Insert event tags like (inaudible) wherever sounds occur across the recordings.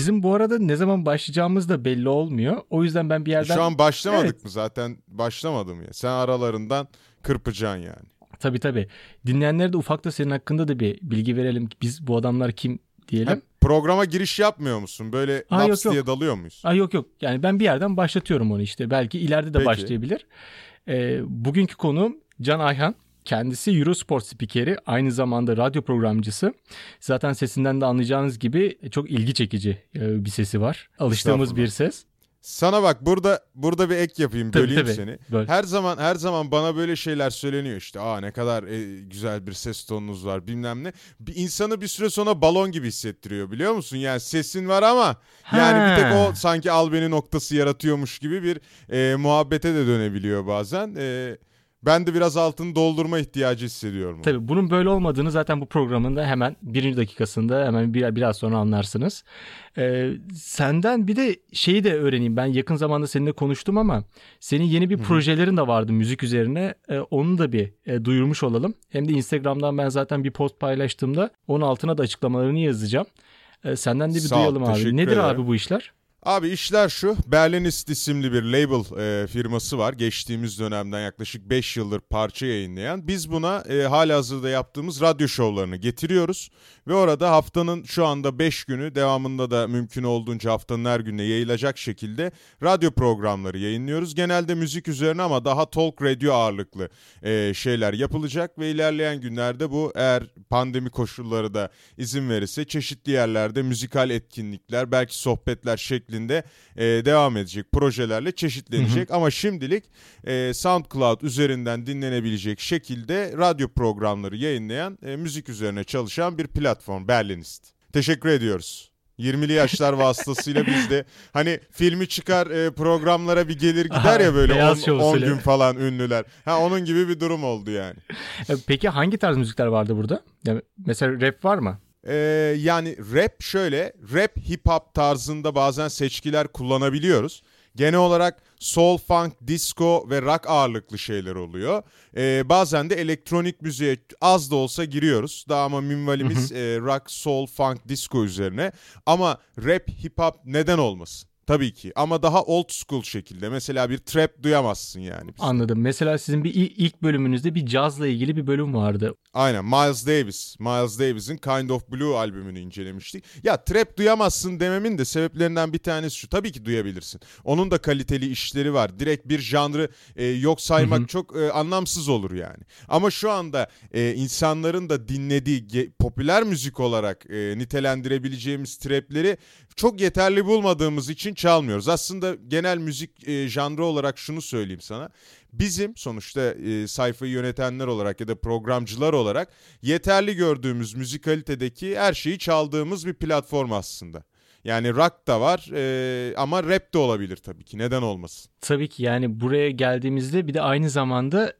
Bizim bu arada ne zaman başlayacağımız da belli olmuyor. O yüzden ben bir yerden... Şu an başlamadık Evet. mı zaten? Başlamadım ya. Sen aralarından kırpacaksın yani. Tabii tabii. Dinleyenlere de ufak da senin hakkında da bir bilgi verelim. Biz bu adamlar kim diyelim. Ha, programa giriş yapmıyor musun? Böyle Aa, laps yok, diye yok. dalıyor muyuz? Ay yok yok. Yani ben bir yerden başlatıyorum onu işte. Belki ileride de Peki. başlayabilir. Ee, bugünkü konuğum Can Ayhan. Kendisi Eurosport spikeri, aynı zamanda radyo programcısı. Zaten sesinden de anlayacağınız gibi çok ilgi çekici e, bir sesi var. Alıştığımız bir ses. Sana bak burada burada bir ek yapayım Tabii, böleyim tabii. seni. Böyle. Her zaman her zaman bana böyle şeyler söyleniyor işte. Aa ne kadar e, güzel bir ses tonunuz var bilmem ne. Bir insanı bir süre sonra balon gibi hissettiriyor biliyor musun? Yani sesin var ama yani bir tek Ha. o sanki al beni noktası yaratıyormuş gibi bir e, muhabbete de dönebiliyor bazen. E, ben de biraz altını doldurma ihtiyacı hissediyorum. Tabii bunun böyle olmadığını zaten bu programın da hemen birinci dakikasında hemen bir, biraz sonra anlarsınız. Ee, senden bir de şeyi de öğreneyim. Ben yakın zamanda seninle konuştum ama senin yeni bir projelerin de vardı müzik üzerine. Ee, onu da bir e, duyurmuş olalım. Hem de Instagram'dan ben zaten bir post paylaştığımda onun altına da açıklamalarını yazacağım. Ee, senden de bir Sağ duyalım abi. Nedir ederim. abi bu işler? Abi işler şu. Berlinist isimli bir label e, firması var. Geçtiğimiz dönemden yaklaşık 5 yıldır parça yayınlayan. Biz buna e, halihazırda yaptığımız radyo şovlarını getiriyoruz. Ve orada haftanın şu anda 5 günü devamında da mümkün olduğunca haftanın her gününe yayılacak şekilde radyo programları yayınlıyoruz. Genelde müzik üzerine ama daha talk radio ağırlıklı e, şeyler yapılacak. Ve ilerleyen günlerde bu eğer pandemi koşulları da izin verirse çeşitli yerlerde müzikal etkinlikler belki sohbetler şeklinde e, devam edecek projelerle çeşitlenecek ama şimdilik e, SoundCloud üzerinden dinlenebilecek şekilde radyo programları yayınlayan e, müzik üzerine çalışan bir platform Berlinist. Teşekkür ediyoruz. 20'li yaşlar vasıtasıyla biz de (laughs) hani filmi çıkar e, programlara bir gelir gider ya böyle Beyaz Show 10 usulü. gün falan ünlüler. Ha onun gibi bir durum oldu yani. Ee, Peki hangi tarz müzikler vardı burada? Yani mesela rap var mı? Ee, yani rap şöyle, rap hip hop tarzında bazen seçkiler kullanabiliyoruz. Genel olarak soul, funk, disco ve rock ağırlıklı şeyler oluyor. Ee, bazen de elektronik müziğe az da olsa giriyoruz. Daha ama minvalimiz e, rock, soul, funk, disco üzerine. Ama rap, hip hop neden olmasın? Tabii ki ama daha old school şekilde. Mesela bir trap duyamazsın yani. bizde. Anladım. Mesela sizin bir il- ilk bölümünüzde bir cazla ilgili bir bölüm vardı. Aynen Miles Davis. Miles Davis'in Kind of Blue albümünü incelemiştik. Ya trap duyamazsın dememin de sebeplerinden bir tanesi şu. Tabii ki duyabilirsin. Onun da kaliteli işleri var. Direkt bir janrı e, yok saymak çok e, anlamsız olur yani. Ama şu anda e, insanların da dinlediği ge- popüler müzik olarak e, nitelendirebileceğimiz trapleri çok yeterli bulmadığımız için çalmıyoruz. Aslında genel müzik e, janrı olarak şunu söyleyeyim sana. Bizim sonuçta e, sayfayı yönetenler olarak ya da programcılar olarak yeterli gördüğümüz müzikalitedeki her şeyi çaldığımız bir platform aslında. Yani rock da var e, ama rap de olabilir tabii ki neden olmasın. Tabii ki yani buraya geldiğimizde bir de aynı zamanda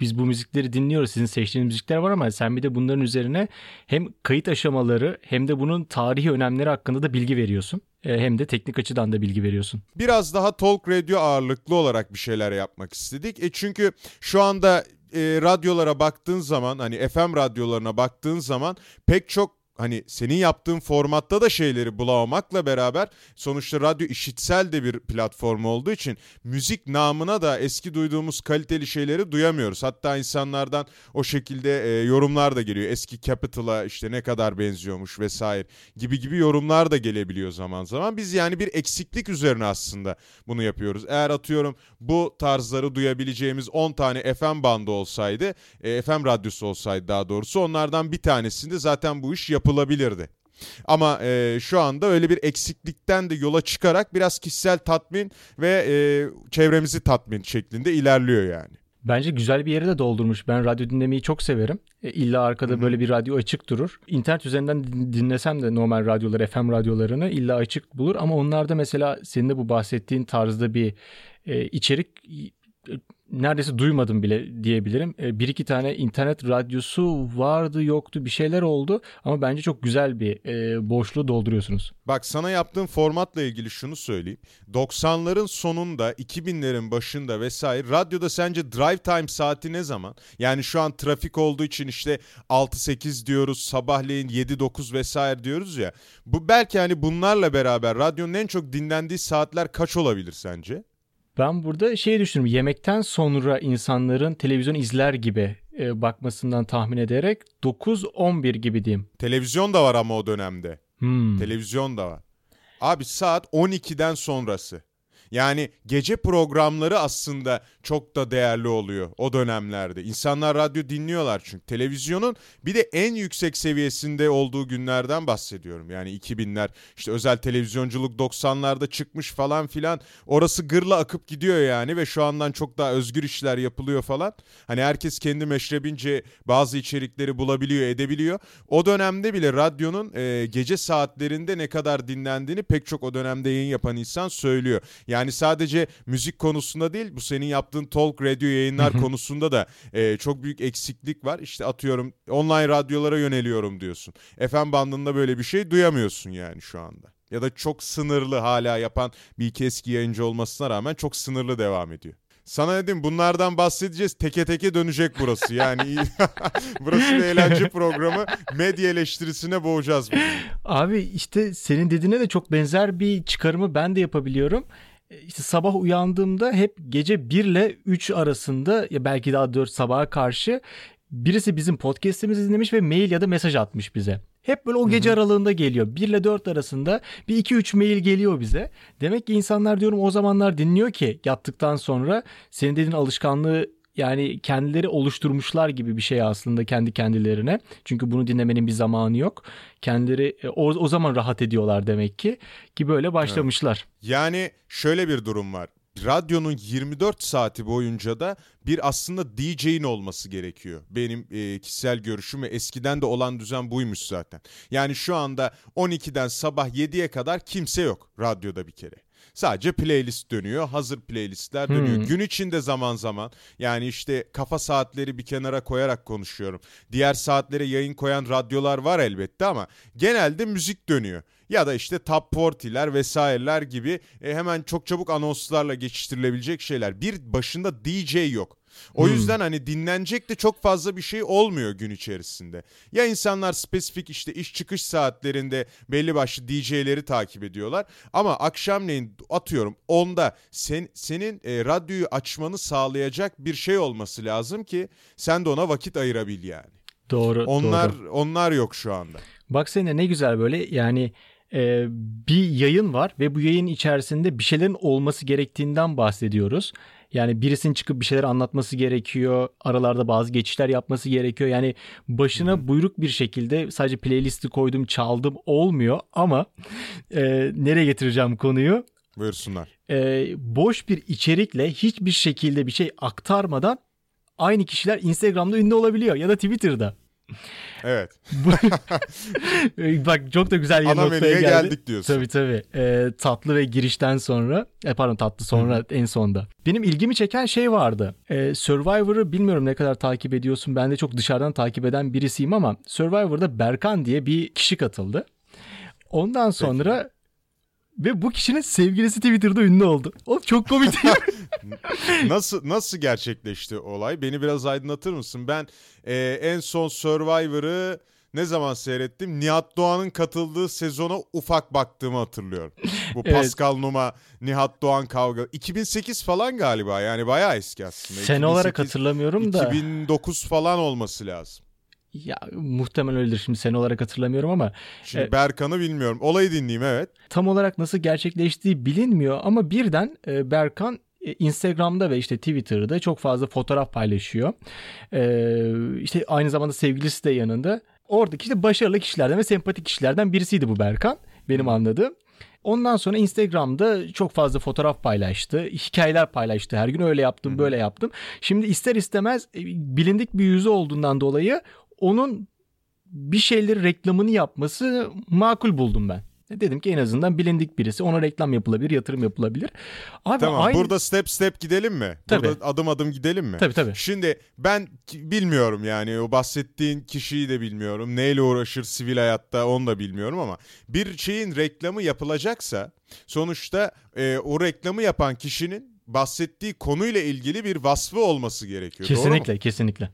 biz bu müzikleri dinliyoruz. Sizin seçtiğiniz müzikler var ama sen bir de bunların üzerine hem kayıt aşamaları hem de bunun tarihi önemleri hakkında da bilgi veriyorsun. E, Hem de teknik açıdan da bilgi veriyorsun. biraz daha talk radio ağırlıklı olarak bir şeyler yapmak istedik. E çünkü şu anda e, radyolara baktığın zaman hani FM radyolarına baktığın zaman pek çok hani senin yaptığın formatta da şeyleri bulamamakla beraber sonuçta radyo işitsel de bir platform olduğu için müzik namına da eski duyduğumuz kaliteli şeyleri duyamıyoruz. Hatta insanlardan o şekilde e, yorumlar da geliyor. Eski Capital'a işte ne kadar benziyormuş vesaire gibi gibi yorumlar da gelebiliyor zaman zaman. Biz yani bir eksiklik üzerine aslında bunu yapıyoruz. Eğer atıyorum bu tarzları duyabileceğimiz 10 tane FM bandı olsaydı, e, FM radyosu olsaydı daha doğrusu onlardan bir tanesinde zaten bu iş yapılabilirdi. Ama e, şu anda öyle bir eksiklikten de yola çıkarak biraz kişisel tatmin ve e, çevremizi tatmin şeklinde ilerliyor yani. Bence güzel bir yeri de doldurmuş. Ben radyo dinlemeyi çok severim. E, illa arkada böyle bir radyo açık durur. İnternet üzerinden din- dinlesem de normal radyoları, FM radyolarını illa açık bulur. Ama onlarda mesela senin de bu bahsettiğin tarzda bir e, içerik neredeyse duymadım bile diyebilirim. E, bir iki tane internet radyosu vardı yoktu bir şeyler oldu ama bence çok güzel bir e, boşluğu dolduruyorsunuz. Bak sana yaptığım formatla ilgili şunu söyleyeyim. 90'ların sonunda 2000'lerin başında vesaire radyoda sence drive time saati ne zaman? Yani şu an trafik olduğu için işte 6-8 diyoruz sabahleyin 7-9 vesaire diyoruz ya. Bu belki hani bunlarla beraber radyonun en çok dinlendiği saatler kaç olabilir sence? Ben burada şey düşünüyorum. Yemekten sonra insanların televizyon izler gibi e, bakmasından tahmin ederek 9-11 gibi diyeyim. Televizyon da var ama o dönemde. Hmm. Televizyon da var. Abi saat 12'den sonrası. Yani gece programları aslında çok da değerli oluyor o dönemlerde. İnsanlar radyo dinliyorlar çünkü. Televizyonun bir de en yüksek seviyesinde olduğu günlerden bahsediyorum. Yani 2000'ler işte özel televizyonculuk 90'larda çıkmış falan filan. Orası gırla akıp gidiyor yani ve şu andan çok daha özgür işler yapılıyor falan. Hani herkes kendi meşrebince bazı içerikleri bulabiliyor, edebiliyor. O dönemde bile radyonun e, gece saatlerinde ne kadar dinlendiğini pek çok o dönemde yayın yapan insan söylüyor. Yani sadece müzik konusunda değil bu senin yaptığın talk radio yayınlar konusunda da e, çok büyük eksiklik var. İşte atıyorum online radyolara yöneliyorum diyorsun. FM bandında böyle bir şey duyamıyorsun yani şu anda. Ya da çok sınırlı hala yapan bir iki eski yayıncı olmasına rağmen çok sınırlı devam ediyor. Sana dedim bunlardan bahsedeceğiz. Teke teke dönecek burası. Yani (laughs) burası bir eğlence programı. Medya eleştirisine boğacağız. Bunu. Abi işte senin dediğine de çok benzer bir çıkarımı ben de yapabiliyorum. E, işte sabah uyandığımda hep gece 1 ile 3 arasında ya belki daha 4 sabaha karşı birisi bizim podcast'imizi dinlemiş ve mail ya da mesaj atmış bize. Hep böyle o gece Hı-hı. aralığında geliyor. 1 ile 4 arasında bir 2-3 mail geliyor bize. Demek ki insanlar diyorum o zamanlar dinliyor ki yattıktan sonra senin dediğin alışkanlığı yani kendileri oluşturmuşlar gibi bir şey aslında kendi kendilerine. Çünkü bunu dinlemenin bir zamanı yok. Kendileri e, o, o zaman rahat ediyorlar demek ki ki böyle başlamışlar. Evet. Yani şöyle bir durum var radyonun 24 saati boyunca da bir aslında DJ'in olması gerekiyor. Benim e, kişisel görüşüm ve eskiden de olan düzen buymuş zaten. Yani şu anda 12'den sabah 7'ye kadar kimse yok radyoda bir kere. Sadece playlist dönüyor. Hazır playlistler dönüyor. Hmm. Gün içinde zaman zaman yani işte kafa saatleri bir kenara koyarak konuşuyorum. Diğer saatlere yayın koyan radyolar var elbette ama genelde müzik dönüyor. Ya da işte top 40'ler vesaireler gibi e, hemen çok çabuk anonslarla geçiştirilebilecek şeyler. Bir başında DJ yok. O hmm. yüzden hani dinlenecek de çok fazla bir şey olmuyor gün içerisinde. Ya insanlar spesifik işte iş çıkış saatlerinde belli başlı DJ'leri takip ediyorlar. Ama akşamleyin atıyorum onda sen, senin e, radyoyu açmanı sağlayacak bir şey olması lazım ki sen de ona vakit ayırabil yani. Doğru. Onlar doğru. onlar yok şu anda. Bak sene ne güzel böyle yani e, bir yayın var ve bu yayın içerisinde bir şeylerin olması gerektiğinden bahsediyoruz. Yani birisinin çıkıp bir şeyler anlatması gerekiyor. Aralarda bazı geçişler yapması gerekiyor. Yani başına buyruk bir şekilde sadece playlisti koydum çaldım olmuyor ama e, nereye getireceğim konuyu? Buyursunlar. E, boş bir içerikle hiçbir şekilde bir şey aktarmadan aynı kişiler Instagram'da ünlü olabiliyor ya da Twitter'da. Evet. (laughs) Bak çok da güzel yer noktaya geldi. geldik diyorsun. Tabii tabii. Ee, tatlı ve girişten sonra, e, pardon tatlı sonra Hı. en sonda. Benim ilgimi çeken şey vardı. Ee, Survivor'ı bilmiyorum ne kadar takip ediyorsun. Ben de çok dışarıdan takip eden birisiyim ama Survivor'da Berkan diye bir kişi katıldı. Ondan sonra Peki. Ve bu kişinin sevgilisi Twitter'da ünlü oldu. O çok komik değil mi? (laughs) nasıl nasıl gerçekleşti olay? Beni biraz aydınlatır mısın? Ben e, en son Survivor'ı ne zaman seyrettim? Nihat Doğan'ın katıldığı sezona ufak baktığımı hatırlıyorum. Bu (laughs) evet. Pascal Numa, Nihat Doğan kavga. 2008 falan galiba yani bayağı eski aslında. Sene 2008, olarak hatırlamıyorum da. 2009 falan olması lazım. Ya muhtemelen öyledir şimdi sene olarak hatırlamıyorum ama. Şimdi e, Berkan'ı bilmiyorum. Olayı dinleyeyim evet. Tam olarak nasıl gerçekleştiği bilinmiyor ama birden e, Berkan e, Instagram'da ve işte Twitter'da çok fazla fotoğraf paylaşıyor. Ee, işte aynı zamanda sevgilisi de yanında. Oradaki işte başarılı kişilerden ve sempatik kişilerden birisiydi bu Berkan. Benim anladığım. Ondan sonra Instagram'da çok fazla fotoğraf paylaştı. Hikayeler paylaştı. Her gün öyle yaptım, böyle yaptım. Şimdi ister istemez e, bilindik bir yüzü olduğundan dolayı onun bir şeyleri reklamını yapması makul buldum ben. Dedim ki en azından bilindik birisi. Ona reklam yapılabilir, yatırım yapılabilir. Abi tamam aynı... burada step step gidelim mi? Tabii. Burada adım adım gidelim mi? Tabii tabii. Şimdi ben bilmiyorum yani o bahsettiğin kişiyi de bilmiyorum. Neyle uğraşır sivil hayatta onu da bilmiyorum ama bir şeyin reklamı yapılacaksa sonuçta e, o reklamı yapan kişinin bahsettiği konuyla ilgili bir vasfı olması gerekiyor. Kesinlikle, kesinlikle.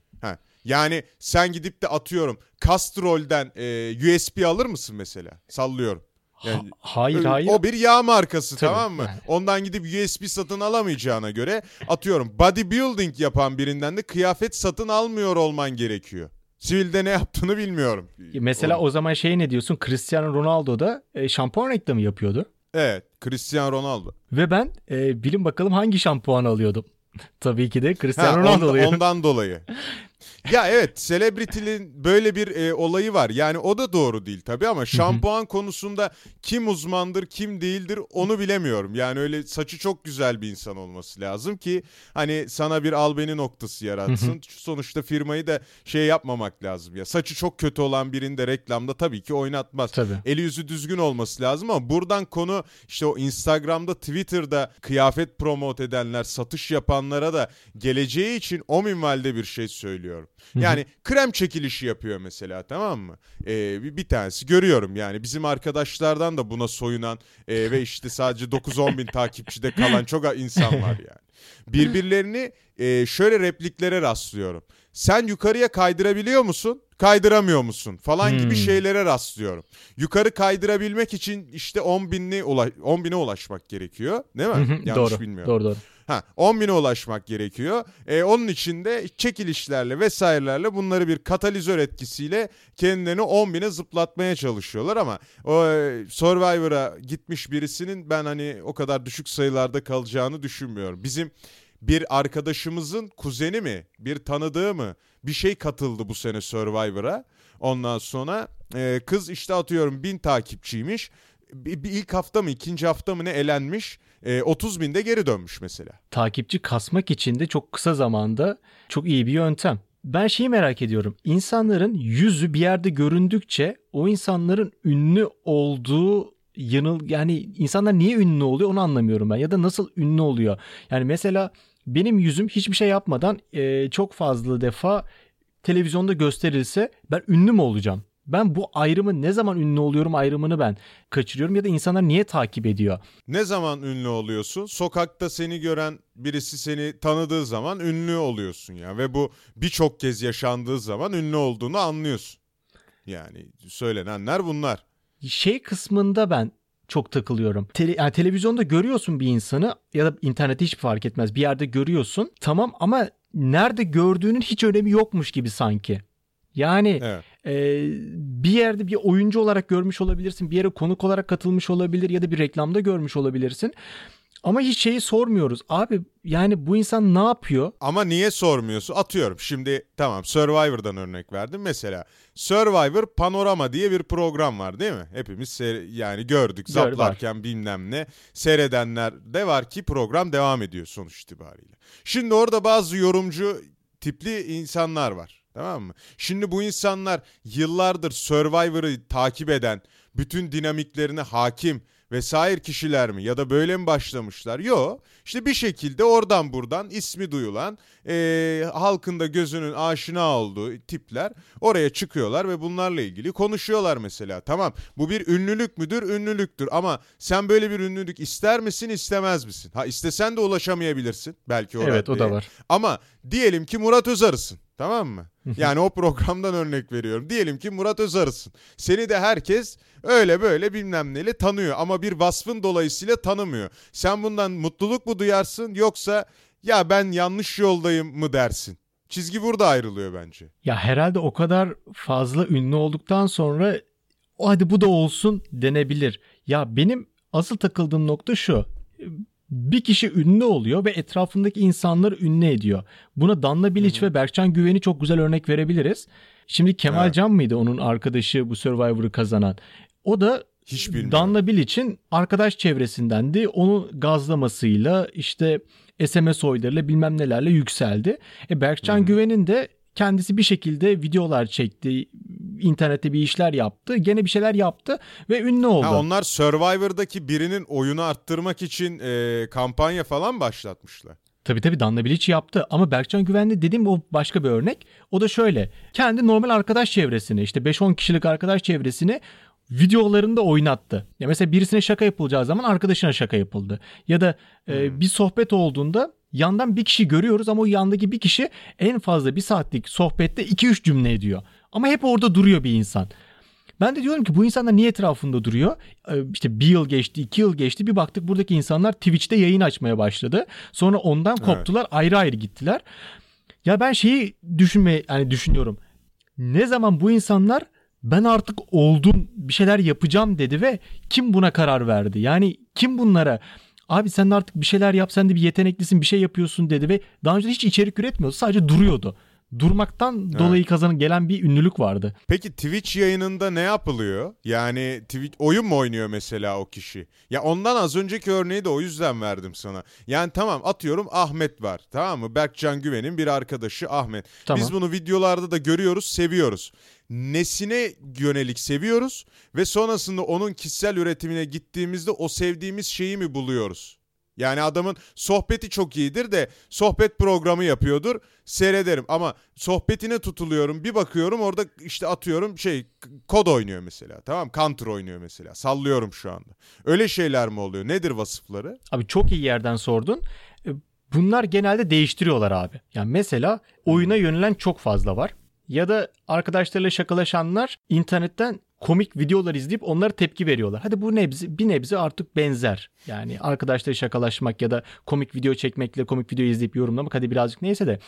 Yani sen gidip de atıyorum Castrol'den e, USB alır mısın mesela? Sallıyorum. Yani, ha, hayır hayır. O bir yağ markası Tabii, tamam mı? Yani. Ondan gidip USB satın alamayacağına göre atıyorum bodybuilding yapan birinden de kıyafet satın almıyor olman gerekiyor. Sivilde ne yaptığını bilmiyorum. Mesela Onu... o zaman şey ne diyorsun? Cristiano Ronaldo da e, şampuan reklamı yapıyordu. Evet, Cristiano Ronaldo. Ve ben e, bilin bakalım hangi şampuan alıyordum. (laughs) Tabii ki de Cristiano Ronaldo ondan, ondan dolayı. (laughs) ya evet celebrity'nin böyle bir e, olayı var. Yani o da doğru değil tabii ama şampuan konusunda kim uzmandır kim değildir onu bilemiyorum. Yani öyle saçı çok güzel bir insan olması lazım ki hani sana bir albeni noktası yaratsın. Sonuçta firmayı da şey yapmamak lazım ya. Saçı çok kötü olan birinde reklamda tabii ki oynatmaz. Tabii. Eli yüzü düzgün olması lazım ama buradan konu işte o Instagram'da Twitter'da kıyafet promote edenler satış yapanlara da geleceği için o minvalde bir şey söylüyorum. Yani krem çekilişi yapıyor mesela tamam mı? Ee, bir, bir tanesi görüyorum yani bizim arkadaşlardan da buna soyunan e, ve işte sadece 9-10 bin takipçide kalan çok insan var yani. Birbirlerini e, şöyle repliklere rastlıyorum. Sen yukarıya kaydırabiliyor musun? Kaydıramıyor musun? Falan hmm. gibi şeylere rastlıyorum. Yukarı kaydırabilmek için işte 10 binli 10 bine ulaşmak gerekiyor. Değil mi? Yanlış doğru, bilmiyorum. Doğru doğru. Ha, 10 bine ulaşmak gerekiyor. E, onun için de çekilişlerle vesairelerle bunları bir katalizör etkisiyle kendilerini 10 bine zıplatmaya çalışıyorlar ama o e, Survivor'a gitmiş birisinin ben hani o kadar düşük sayılarda kalacağını düşünmüyorum. Bizim bir arkadaşımızın kuzeni mi, bir tanıdığı mı bir şey katıldı bu sene Survivor'a. Ondan sonra e, kız işte atıyorum bin takipçiymiş. Bir, bir ilk hafta mı ikinci hafta mı ne elenmiş e, 30 binde geri dönmüş mesela. Takipçi kasmak için de çok kısa zamanda çok iyi bir yöntem. Ben şeyi merak ediyorum. İnsanların yüzü bir yerde göründükçe o insanların ünlü olduğu yanıl yani insanlar niye ünlü oluyor onu anlamıyorum ben ya da nasıl ünlü oluyor. Yani mesela benim yüzüm hiçbir şey yapmadan e, çok fazla defa televizyonda gösterilse ben ünlü mü olacağım? Ben bu ayrımı ne zaman ünlü oluyorum ayrımını ben kaçırıyorum ya da insanlar niye takip ediyor? Ne zaman ünlü oluyorsun? Sokakta seni gören birisi seni tanıdığı zaman ünlü oluyorsun ya ve bu birçok kez yaşandığı zaman ünlü olduğunu anlıyorsun. Yani söylenenler bunlar. Şey kısmında ben çok takılıyorum. Tele, yani televizyonda görüyorsun bir insanı ya da internette hiç fark etmez. Bir yerde görüyorsun. Tamam ama nerede gördüğünün hiç önemi yokmuş gibi sanki. Yani evet. E, bir yerde bir oyuncu olarak görmüş olabilirsin. Bir yere konuk olarak katılmış olabilir ya da bir reklamda görmüş olabilirsin. Ama hiç şeyi sormuyoruz. Abi yani bu insan ne yapıyor? Ama niye sormuyorsun? Atıyorum şimdi tamam Survivor'dan örnek verdim. Mesela Survivor Panorama diye bir program var değil mi? Hepimiz yani gördük Gör, zaplarken var. bilmem ne. Seyredenler de var ki program devam ediyor sonuç itibariyle. Şimdi orada bazı yorumcu tipli insanlar var. Tamam mı? Şimdi bu insanlar yıllardır Survivor'ı takip eden, bütün dinamiklerine hakim vesaire kişiler mi? Ya da böyle mi başlamışlar? Yok. İşte bir şekilde oradan buradan ismi duyulan, e, halkın da gözünün aşina olduğu tipler oraya çıkıyorlar ve bunlarla ilgili konuşuyorlar mesela. Tamam bu bir ünlülük müdür? Ünlülüktür ama sen böyle bir ünlülük ister misin istemez misin? Ha istesen de ulaşamayabilirsin belki o Evet raddeye. o da var. Ama diyelim ki Murat Özarısın tamam mı? Yani o programdan örnek veriyorum. Diyelim ki Murat Özarısın. Seni de herkes öyle böyle bilmem neyle tanıyor ama bir vasfın dolayısıyla tanımıyor. Sen bundan mutluluk mu duyarsın yoksa ya ben yanlış yoldayım mı dersin? Çizgi burada ayrılıyor bence. Ya herhalde o kadar fazla ünlü olduktan sonra o hadi bu da olsun denebilir. Ya benim asıl takıldığım nokta şu bir kişi ünlü oluyor ve etrafındaki insanları ünlü ediyor. Buna Danla Bilic ve Berkcan Güven'i çok güzel örnek verebiliriz. Şimdi Kemal evet. Can mıydı onun arkadaşı bu Survivor'ı kazanan? O da hiç bilmiyorum. Danla Bilic'in arkadaş çevresindendi. Onun gazlamasıyla işte SMS oylarıyla bilmem nelerle yükseldi. E Berkcan Güven'in de kendisi bir şekilde videolar çekti. İnternette bir işler yaptı. Gene bir şeyler yaptı ve ünlü oldu. Ha, onlar Survivor'daki birinin oyunu arttırmak için e, kampanya falan başlatmışlar. Tabii tabii Danla Bilic yaptı ama Berkcan Güvenli dediğim o başka bir örnek. O da şöyle. Kendi normal arkadaş çevresini işte 5-10 kişilik arkadaş çevresini videolarında oynattı. Ya mesela birisine şaka yapılacağı zaman arkadaşına şaka yapıldı. Ya da e, hmm. bir sohbet olduğunda yandan bir kişi görüyoruz ama o yandaki bir kişi en fazla bir saatlik sohbette 2-3 cümle ediyor. Ama hep orada duruyor bir insan. Ben de diyorum ki bu insanlar niye etrafında duruyor? Ee, işte bir yıl geçti, iki yıl geçti. Bir baktık buradaki insanlar Twitch'te yayın açmaya başladı. Sonra ondan koptular, evet. ayrı ayrı gittiler. Ya ben şeyi düşünme yani düşünüyorum. Ne zaman bu insanlar ben artık oldum bir şeyler yapacağım dedi ve kim buna karar verdi? Yani kim bunlara abi sen de artık bir şeyler yap sen de bir yeteneklisin bir şey yapıyorsun dedi ve daha önce hiç içerik üretmiyordu sadece duruyordu durmaktan evet. dolayı kazanın gelen bir ünlülük vardı. Peki Twitch yayınında ne yapılıyor? Yani Twitch oyun mu oynuyor mesela o kişi? Ya ondan az önceki örneği de o yüzden verdim sana. Yani tamam atıyorum Ahmet var. Tamam mı? Berkcan Güven'in bir arkadaşı Ahmet. Tamam. Biz bunu videolarda da görüyoruz, seviyoruz. Nesine yönelik seviyoruz ve sonrasında onun kişisel üretimine gittiğimizde o sevdiğimiz şeyi mi buluyoruz? Yani adamın sohbeti çok iyidir de sohbet programı yapıyordur. Seyrederim ama sohbetine tutuluyorum. Bir bakıyorum orada işte atıyorum şey kod oynuyor mesela. Tamam Counter oynuyor mesela. Sallıyorum şu anda. Öyle şeyler mi oluyor? Nedir vasıfları? Abi çok iyi yerden sordun. E, bunlar genelde değiştiriyorlar abi. Yani mesela oyuna yönelen çok fazla var. Ya da arkadaşlarıyla şakalaşanlar internetten komik videolar izleyip onlara tepki veriyorlar. Hadi bu nebzi bir nebze artık benzer. Yani arkadaşlar şakalaşmak ya da komik video çekmekle komik video izleyip yorumlamak hadi birazcık neyse de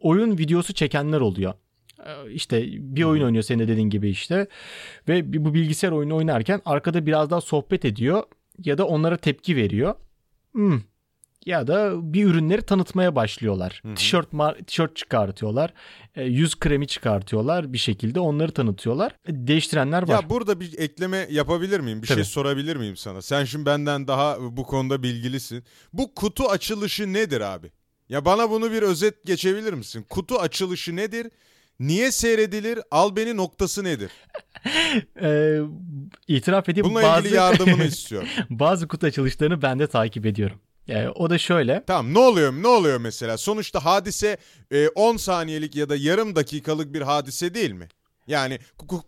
oyun videosu çekenler oluyor. Ee, işte bir oyun oynuyor senin de dediğin gibi işte ve bu bilgisayar oyunu oynarken arkada biraz daha sohbet ediyor ya da onlara tepki veriyor. Hmm, ya da bir ürünleri tanıtmaya başlıyorlar. Tişört tişört çıkartıyorlar. E, yüz kremi çıkartıyorlar bir şekilde onları tanıtıyorlar. E, değiştirenler var. Ya burada bir ekleme yapabilir miyim? Bir şey Tabii. şey sorabilir miyim sana? Sen şimdi benden daha bu konuda bilgilisin. Bu kutu açılışı nedir abi? Ya bana bunu bir özet geçebilir misin? Kutu açılışı nedir? Niye seyredilir? Al beni noktası nedir? ee, (laughs) itiraf edeyim. Bununla bazı, ilgili yardımını (laughs) istiyorum. bazı kutu açılışlarını ben de takip ediyorum. Yani o da şöyle. Tamam ne oluyor ne oluyor mesela? Sonuçta hadise e, 10 saniyelik ya da yarım dakikalık bir hadise değil mi? Yani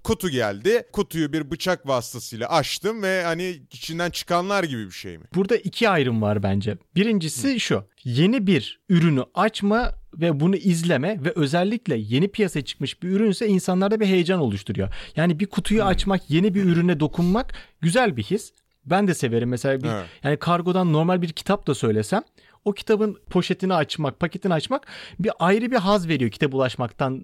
kutu geldi. Kutuyu bir bıçak vasıtasıyla açtım ve hani içinden çıkanlar gibi bir şey mi? Burada iki ayrım var bence. Birincisi Hı. şu. Yeni bir ürünü açma ve bunu izleme ve özellikle yeni piyasaya çıkmış bir ürünse insanlarda bir heyecan oluşturuyor. Yani bir kutuyu açmak, yeni bir ürüne dokunmak güzel bir his. Ben de severim mesela bir, evet. yani kargodan normal bir kitap da söylesem o kitabın poşetini açmak, paketini açmak bir ayrı bir haz veriyor kitap ulaşmaktan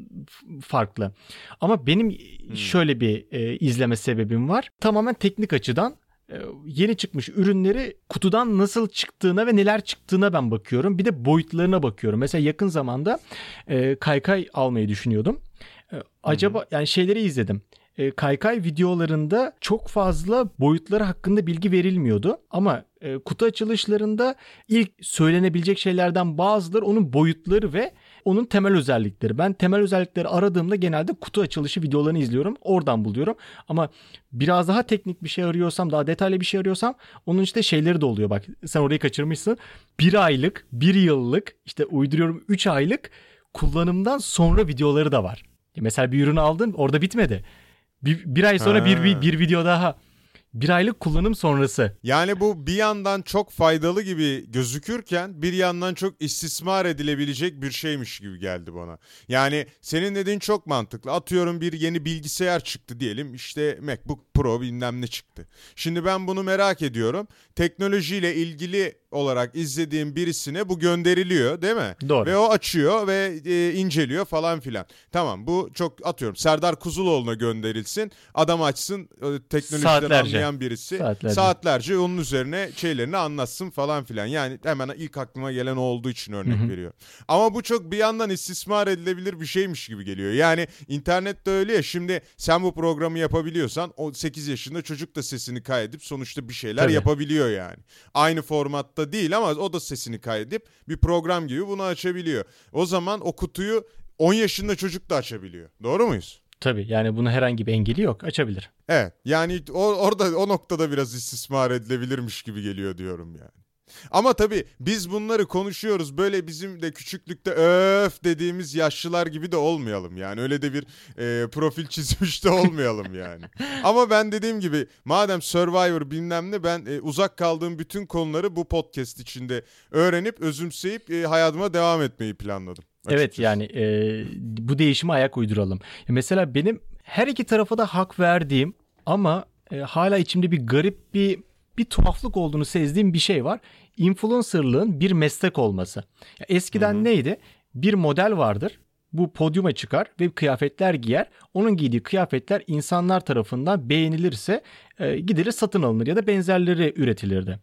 farklı. Ama benim hmm. şöyle bir e, izleme sebebim var. Tamamen teknik açıdan e, yeni çıkmış ürünleri kutudan nasıl çıktığına ve neler çıktığına ben bakıyorum. Bir de boyutlarına bakıyorum. Mesela yakın zamanda e, kaykay almayı düşünüyordum. E, acaba yani şeyleri izledim e, kaykay videolarında çok fazla boyutları hakkında bilgi verilmiyordu. Ama e, kutu açılışlarında ilk söylenebilecek şeylerden bazıları onun boyutları ve onun temel özellikleri. Ben temel özellikleri aradığımda genelde kutu açılışı videolarını izliyorum. Oradan buluyorum. Ama biraz daha teknik bir şey arıyorsam, daha detaylı bir şey arıyorsam onun işte şeyleri de oluyor. Bak sen orayı kaçırmışsın. Bir aylık, bir yıllık, işte uyduruyorum 3 aylık kullanımdan sonra videoları da var. Mesela bir ürün aldın orada bitmedi. Bir, bir ay sonra bir, bir, bir video daha. Bir aylık kullanım sonrası. Yani bu bir yandan çok faydalı gibi gözükürken bir yandan çok istismar edilebilecek bir şeymiş gibi geldi bana. Yani senin dediğin çok mantıklı. Atıyorum bir yeni bilgisayar çıktı diyelim işte MacBook Pro bilmem ne çıktı. Şimdi ben bunu merak ediyorum. Teknolojiyle ilgili olarak izlediğim birisine bu gönderiliyor değil mi? Doğru. Ve o açıyor ve e, inceliyor falan filan. Tamam bu çok atıyorum Serdar Kuzuloğlu'na gönderilsin. Adam açsın e, teknolojiden Saatlerce. Anlayan birisi. Saatlerce. Saatlerce onun üzerine şeylerini anlatsın falan filan. Yani hemen ilk aklıma gelen olduğu için örnek Hı-hı. veriyor. Ama bu çok bir yandan istismar edilebilir bir şeymiş gibi geliyor. Yani internette öyle ya şimdi sen bu programı yapabiliyorsan o 8 yaşında çocuk da sesini kaydedip sonuçta bir şeyler Tabii. yapabiliyor yani. Aynı formatta değil ama o da sesini kaydedip bir program gibi bunu açabiliyor. O zaman o kutuyu 10 yaşında çocuk da açabiliyor. Doğru muyuz? Tabii yani bunun herhangi bir engeli yok. Açabilir. Evet yani o, orada o noktada biraz istismar edilebilirmiş gibi geliyor diyorum yani. Ama tabii biz bunları konuşuyoruz. Böyle bizim de küçüklükte öf dediğimiz yaşlılar gibi de olmayalım. Yani öyle de bir e, profil çizmiş de olmayalım yani. (laughs) Ama ben dediğim gibi madem Survivor bilmem ne ben e, uzak kaldığım bütün konuları bu podcast içinde öğrenip özümseyip e, hayatıma devam etmeyi planladım. Açıkçası. Evet yani e, bu değişime ayak uyduralım. Mesela benim her iki tarafa da hak verdiğim ama e, hala içimde bir garip bir bir tuhaflık olduğunu sezdiğim bir şey var. Influencerlığın bir meslek olması. Ya eskiden Hı-hı. neydi? Bir model vardır. Bu podyuma çıkar ve kıyafetler giyer. Onun giydiği kıyafetler insanlar tarafından beğenilirse e, gidilir satın alınır ya da benzerleri üretilirdi.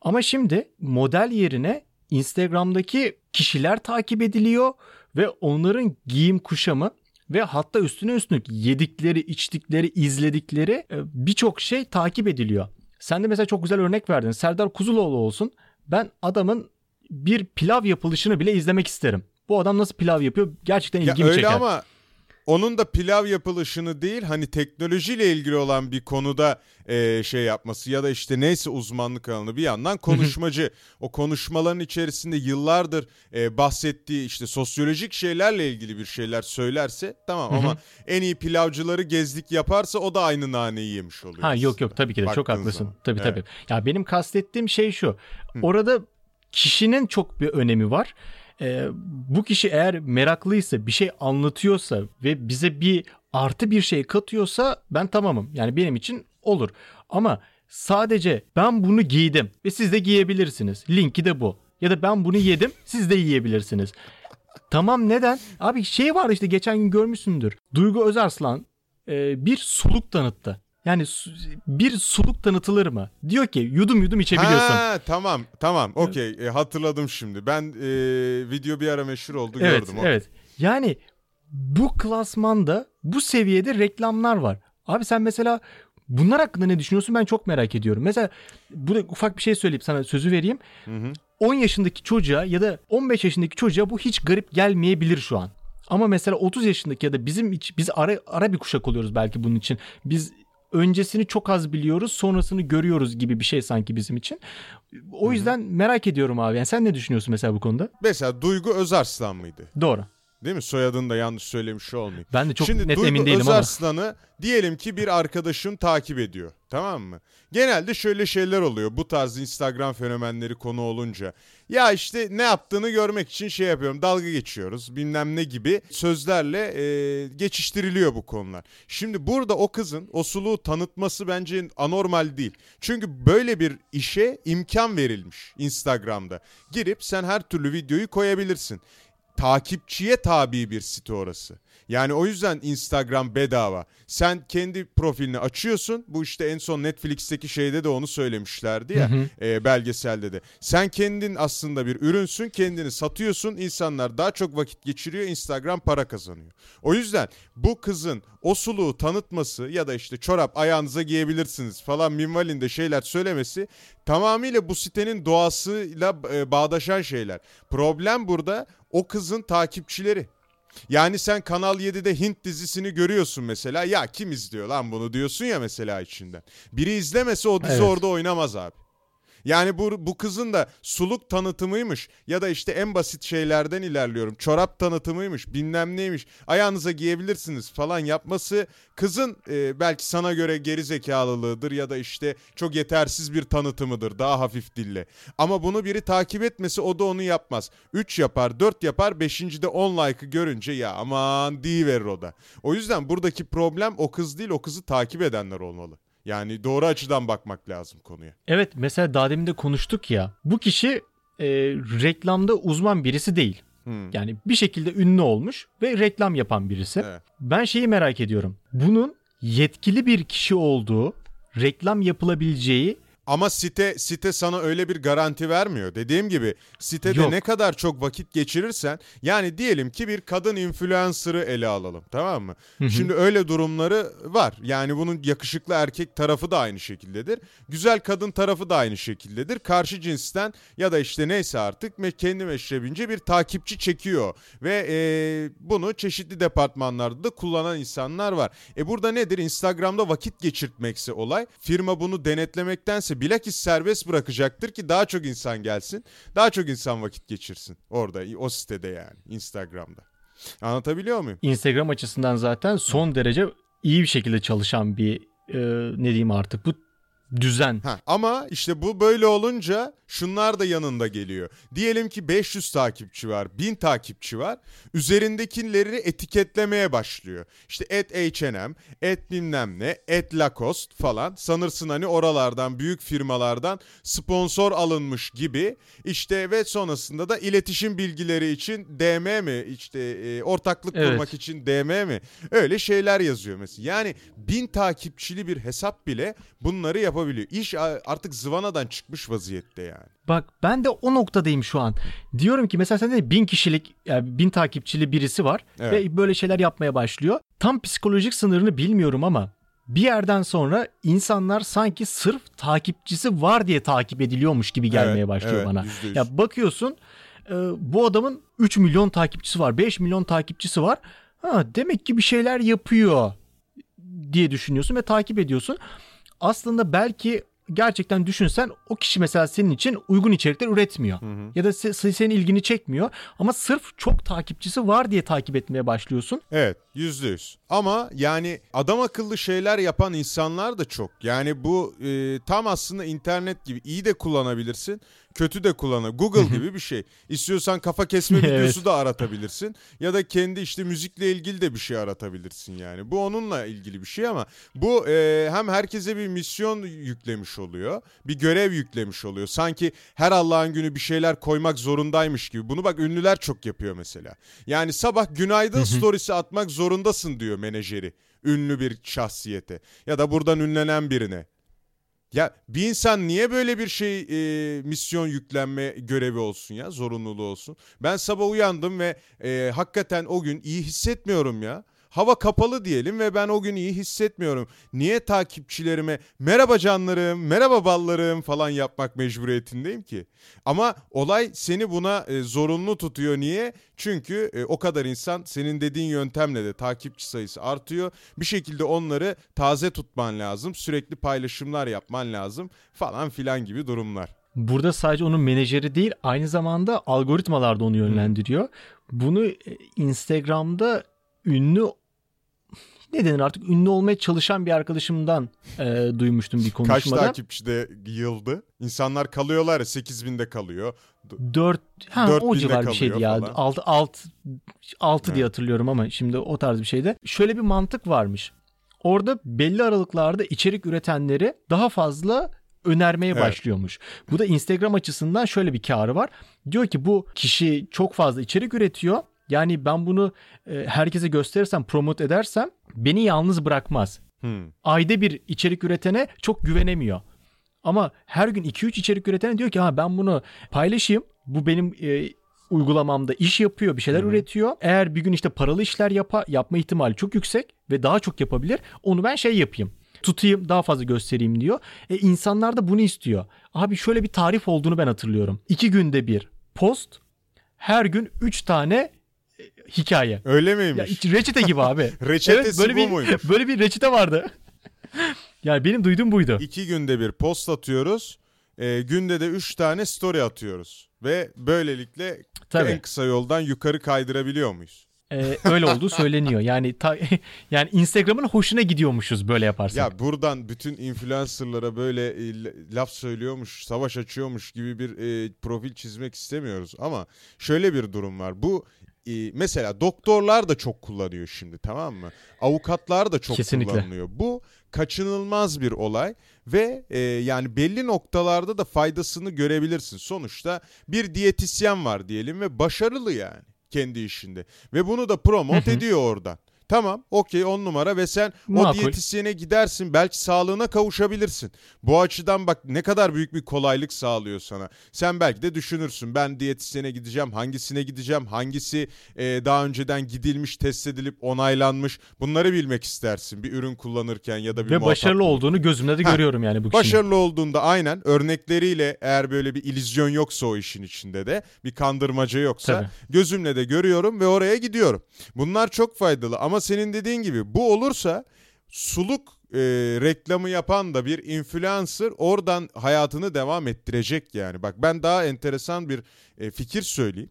Ama şimdi model yerine Instagram'daki kişiler takip ediliyor ve onların giyim kuşamı ve hatta üstüne üstlük yedikleri, içtikleri, izledikleri e, birçok şey takip ediliyor. Sen de mesela çok güzel örnek verdin. Serdar Kuzuloğlu olsun. Ben adamın bir pilav yapılışını bile izlemek isterim. Bu adam nasıl pilav yapıyor gerçekten ilgimi ya öyle çeker. Öyle ama onun da pilav yapılışını değil hani teknolojiyle ilgili olan bir konuda e, şey yapması ya da işte neyse uzmanlık alanı bir yandan konuşmacı. o konuşmaların içerisinde yıllardır e, bahsettiği işte sosyolojik şeylerle ilgili bir şeyler söylerse tamam ama en iyi pilavcıları gezdik yaparsa o da aynı naneyi yemiş oluyor. Ha yok yok tabii ki de çok haklısın. Zaman. Tabii evet. tabii. Ya benim kastettiğim şey şu. Orada kişinin çok bir önemi var e, bu kişi eğer meraklıysa bir şey anlatıyorsa ve bize bir artı bir şey katıyorsa ben tamamım. Yani benim için olur. Ama sadece ben bunu giydim ve siz de giyebilirsiniz. Linki de bu. Ya da ben bunu yedim siz de yiyebilirsiniz. Tamam neden? Abi şey var işte geçen gün görmüşsündür. Duygu Özarslan e, bir suluk tanıttı. Yani bir suluk tanıtılır mı? Diyor ki yudum yudum içebiliyorsun. Ha, tamam tamam okey e, hatırladım şimdi. Ben e, video bir ara meşhur oldu evet, gördüm. Okay. Evet yani bu klasmanda bu seviyede reklamlar var. Abi sen mesela bunlar hakkında ne düşünüyorsun ben çok merak ediyorum. Mesela burada ufak bir şey söyleyip sana sözü vereyim. Hı hı. 10 yaşındaki çocuğa ya da 15 yaşındaki çocuğa bu hiç garip gelmeyebilir şu an. Ama mesela 30 yaşındaki ya da bizim iç, biz ara, ara bir kuşak oluyoruz belki bunun için. Biz öncesini çok az biliyoruz, sonrasını görüyoruz gibi bir şey sanki bizim için. O yüzden Hı-hı. merak ediyorum abi. Yani sen ne düşünüyorsun mesela bu konuda? Mesela Duygu Özarslan mıydı? Doğru. Değil mi? Soyadını da yanlış söylemiş olmayayım. Ben de çok Şimdi net Duygu emin değilim Özarslan'ı ama. diyelim ki bir arkadaşın takip ediyor. Tamam mı? Genelde şöyle şeyler oluyor. Bu tarz Instagram fenomenleri konu olunca. Ya işte ne yaptığını görmek için şey yapıyorum. Dalga geçiyoruz. Bilmem ne gibi sözlerle e, geçiştiriliyor bu konular. Şimdi burada o kızın o suluğu tanıtması bence anormal değil. Çünkü böyle bir işe imkan verilmiş Instagram'da. Girip sen her türlü videoyu koyabilirsin takipçiye tabi bir site orası. Yani o yüzden Instagram bedava. Sen kendi profilini açıyorsun. Bu işte en son Netflix'teki şeyde de onu söylemişlerdi ya. Hı hı. E, belgeselde de. Sen kendin aslında bir ürünsün. Kendini satıyorsun. İnsanlar daha çok vakit geçiriyor. Instagram para kazanıyor. O yüzden bu kızın o suluğu tanıtması ya da işte çorap ayağınıza giyebilirsiniz falan minvalinde şeyler söylemesi tamamıyla bu sitenin doğasıyla e, bağdaşan şeyler. Problem burada o kızın takipçileri. Yani sen Kanal 7'de Hint dizisini görüyorsun mesela. Ya kim izliyor lan bunu diyorsun ya mesela içinden. Biri izlemese o dizi evet. orada oynamaz abi. Yani bu, bu kızın da suluk tanıtımıymış ya da işte en basit şeylerden ilerliyorum. Çorap tanıtımıymış bilmem neymiş ayağınıza giyebilirsiniz falan yapması kızın e, belki sana göre geri zekalılığıdır ya da işte çok yetersiz bir tanıtımıdır daha hafif dille. Ama bunu biri takip etmesi o da onu yapmaz. 3 yapar 4 yapar 5. de 10 like'ı görünce ya aman verir o da. O yüzden buradaki problem o kız değil o kızı takip edenler olmalı. Yani doğru açıdan bakmak lazım konuya. Evet mesela daha demin de konuştuk ya. Bu kişi e, reklamda uzman birisi değil. Hmm. Yani bir şekilde ünlü olmuş ve reklam yapan birisi. Evet. Ben şeyi merak ediyorum. Bunun yetkili bir kişi olduğu, reklam yapılabileceği Ama site site sana öyle bir garanti vermiyor. Dediğim gibi sitede Yok. ne kadar çok vakit geçirirsen yani diyelim ki bir kadın influencer'ı ele alalım tamam mı? Şimdi öyle durumları var. Yani bunun yakışıklı erkek tarafı da aynı şekildedir. Güzel kadın tarafı da aynı şekildedir. Karşı cinsten ya da işte neyse artık me- kendi meşrebince bir takipçi çekiyor ve e, bunu çeşitli departmanlarda da kullanan insanlar var. E burada nedir? Instagram'da vakit geçirtmekse olay. Firma bunu denetlemektense bilakis serbest bırakacaktır ki daha çok insan gelsin. Daha çok insan vakit geçirsin orada o sitede yani Instagram'da. Anlatabiliyor muyum? Instagram açısından zaten son derece iyi bir şekilde çalışan bir e, ne diyeyim artık bu düzen. Ha, ama işte bu böyle olunca şunlar da yanında geliyor. Diyelim ki 500 takipçi var, 1000 takipçi var. Üzerindekileri etiketlemeye başlıyor. İşte et H&M, et bilmem ne, et Lacoste falan. Sanırsın hani oralardan, büyük firmalardan sponsor alınmış gibi. İşte ve sonrasında da iletişim bilgileri için DM mi? İşte e, ortaklık Evet. kurmak için DM mi? Öyle şeyler yazıyor mesela. Yani bin takipçili bir hesap bile bunları yapabiliyor. İş a- artık zıvanadan çıkmış vaziyette yani. Bak ben de o noktadayım şu an. Diyorum ki mesela sende bin kişilik, yani bin takipçili birisi var Evet. ve böyle şeyler yapmaya başlıyor. Tam psikolojik sınırını bilmiyorum ama bir yerden sonra insanlar sanki sırf takipçisi var diye takip ediliyormuş gibi gelmeye Evet, başlıyor evet, bana. yüzde yüz. Ya bakıyorsun e, bu adamın 3 milyon takipçisi var, 5 milyon takipçisi var. Ha, demek ki bir şeyler yapıyor diye düşünüyorsun ve takip ediyorsun. Aslında belki gerçekten düşünsen o kişi mesela senin için uygun içerikler üretmiyor. Ya da se- senin ilgini çekmiyor. Ama sırf çok takipçisi var diye takip etmeye başlıyorsun. Evet yüzde yüz. Ama yani adam akıllı şeyler yapan insanlar da çok. Yani bu e, tam aslında internet gibi iyi de kullanabilirsin. Kötü de kullanabilirsin. Google gibi bir şey. İstiyorsan kafa kesme (laughs) Evet. videosu da aratabilirsin. Ya da kendi işte müzikle ilgili de bir şey aratabilirsin yani. Bu onunla ilgili bir şey ama bu e, hem herkese bir misyon yüklemiş oluyor. Bir görev yüklemiş oluyor. Sanki her Allah'ın günü bir şeyler koymak zorundaymış gibi. Bunu bak ünlüler çok yapıyor mesela. Yani sabah günaydın storiesi atmak zorundasın diyor menajeri. Ünlü bir şahsiyete. Ya da buradan ünlenen birine. Ya bir insan niye böyle bir şey e, misyon yüklenme görevi olsun ya zorunluluğu olsun. Ben sabah uyandım ve e, hakikaten o gün iyi hissetmiyorum ya. Hava kapalı diyelim ve ben o gün iyi hissetmiyorum. Niye takipçilerime merhaba canlarım, merhaba ballarım falan yapmak mecburiyetindeyim ki? Ama olay seni buna e, zorunlu tutuyor. Niye? Çünkü e, o kadar insan senin dediğin yöntemle de takipçi sayısı artıyor. Bir şekilde onları taze tutman lazım. Sürekli paylaşımlar yapman lazım falan filan gibi durumlar. Burada sadece onun menajeri değil aynı zamanda algoritmalar da onu yönlendiriyor. Bunu e, Instagram'da ünlü ne denir artık ünlü olmaya çalışan bir arkadaşımdan e, duymuştum bir Kaç konuşmada. takipçide yıldı? İnsanlar kalıyorlar ya 8000'de kalıyor. 4 ha, Dört o binde civar bir şeydi ya. kalıyor 6 6 6 diye hatırlıyorum ama şimdi o tarz bir şeyde. Şöyle bir mantık varmış. Orada belli aralıklarda içerik üretenleri daha fazla önermeye Evet. başlıyormuş. Bu da Instagram açısından şöyle bir karı var. Diyor ki bu kişi çok fazla içerik üretiyor. Yani ben bunu e, herkese gösterirsem, promote edersem beni yalnız bırakmaz. Hmm. Ayda bir içerik üretene çok güvenemiyor. Ama her gün 2-3 içerik üretene diyor ki ha ben bunu paylaşayım. Bu benim e, uygulamamda iş yapıyor, bir şeyler üretiyor. Eğer bir gün işte paralı işler yapa, yapma ihtimali çok yüksek ve daha çok yapabilir. Onu ben şey yapayım. Tutayım, daha fazla göstereyim diyor. E insanlar da bunu istiyor. Abi şöyle bir tarif olduğunu ben hatırlıyorum. İki günde bir post, her gün 3 tane hikaye. Öyle Ya miymiş? hiç reçete gibi abi. (laughs) Reçetesi böyle bu bir, muymuş? (laughs) Böyle bir reçete vardı. (laughs) yani benim duyduğum buydu. İki günde bir post atıyoruz. E, günde de üç tane story atıyoruz. Ve böylelikle Tabii. en kısa yoldan yukarı kaydırabiliyor muyuz? Ee, öyle olduğu söyleniyor. Yani ta- yani Instagram'ın hoşuna gidiyormuşuz böyle yaparsak. Ya buradan bütün influencerlara böyle e, laf söylüyormuş, savaş açıyormuş gibi bir e, profil çizmek istemiyoruz. Ama şöyle bir durum var. Bu e, mesela doktorlar da çok kullanıyor şimdi tamam mı? Avukatlar da çok Kesinlikle. kullanılıyor. Bu kaçınılmaz bir olay ve e, yani belli noktalarda da faydasını görebilirsin. Sonuçta bir diyetisyen var diyelim ve başarılı yani kendi işinde ve bunu da promote ediyor oradan. Tamam okey on numara ve sen Makul. o diyetisyene gidersin belki sağlığına kavuşabilirsin. Bu açıdan bak ne kadar büyük bir kolaylık sağlıyor sana. Sen belki de düşünürsün ben diyetisyene gideceğim hangisine gideceğim hangisi e, daha önceden gidilmiş test edilip onaylanmış bunları bilmek istersin bir ürün kullanırken ya da bir Ve muhatap başarılı olduğunu gözümle de Ha, görüyorum yani bu kişinin. Başarılı olduğunda aynen örnekleriyle eğer böyle bir illüzyon yoksa o işin içinde de bir kandırmaca yoksa Tabii. gözümle de görüyorum ve oraya gidiyorum. Bunlar çok faydalı ama senin dediğin gibi bu olursa suluk e, reklamı yapan da bir influencer oradan hayatını devam ettirecek yani. Bak ben daha enteresan bir e, fikir söyleyeyim.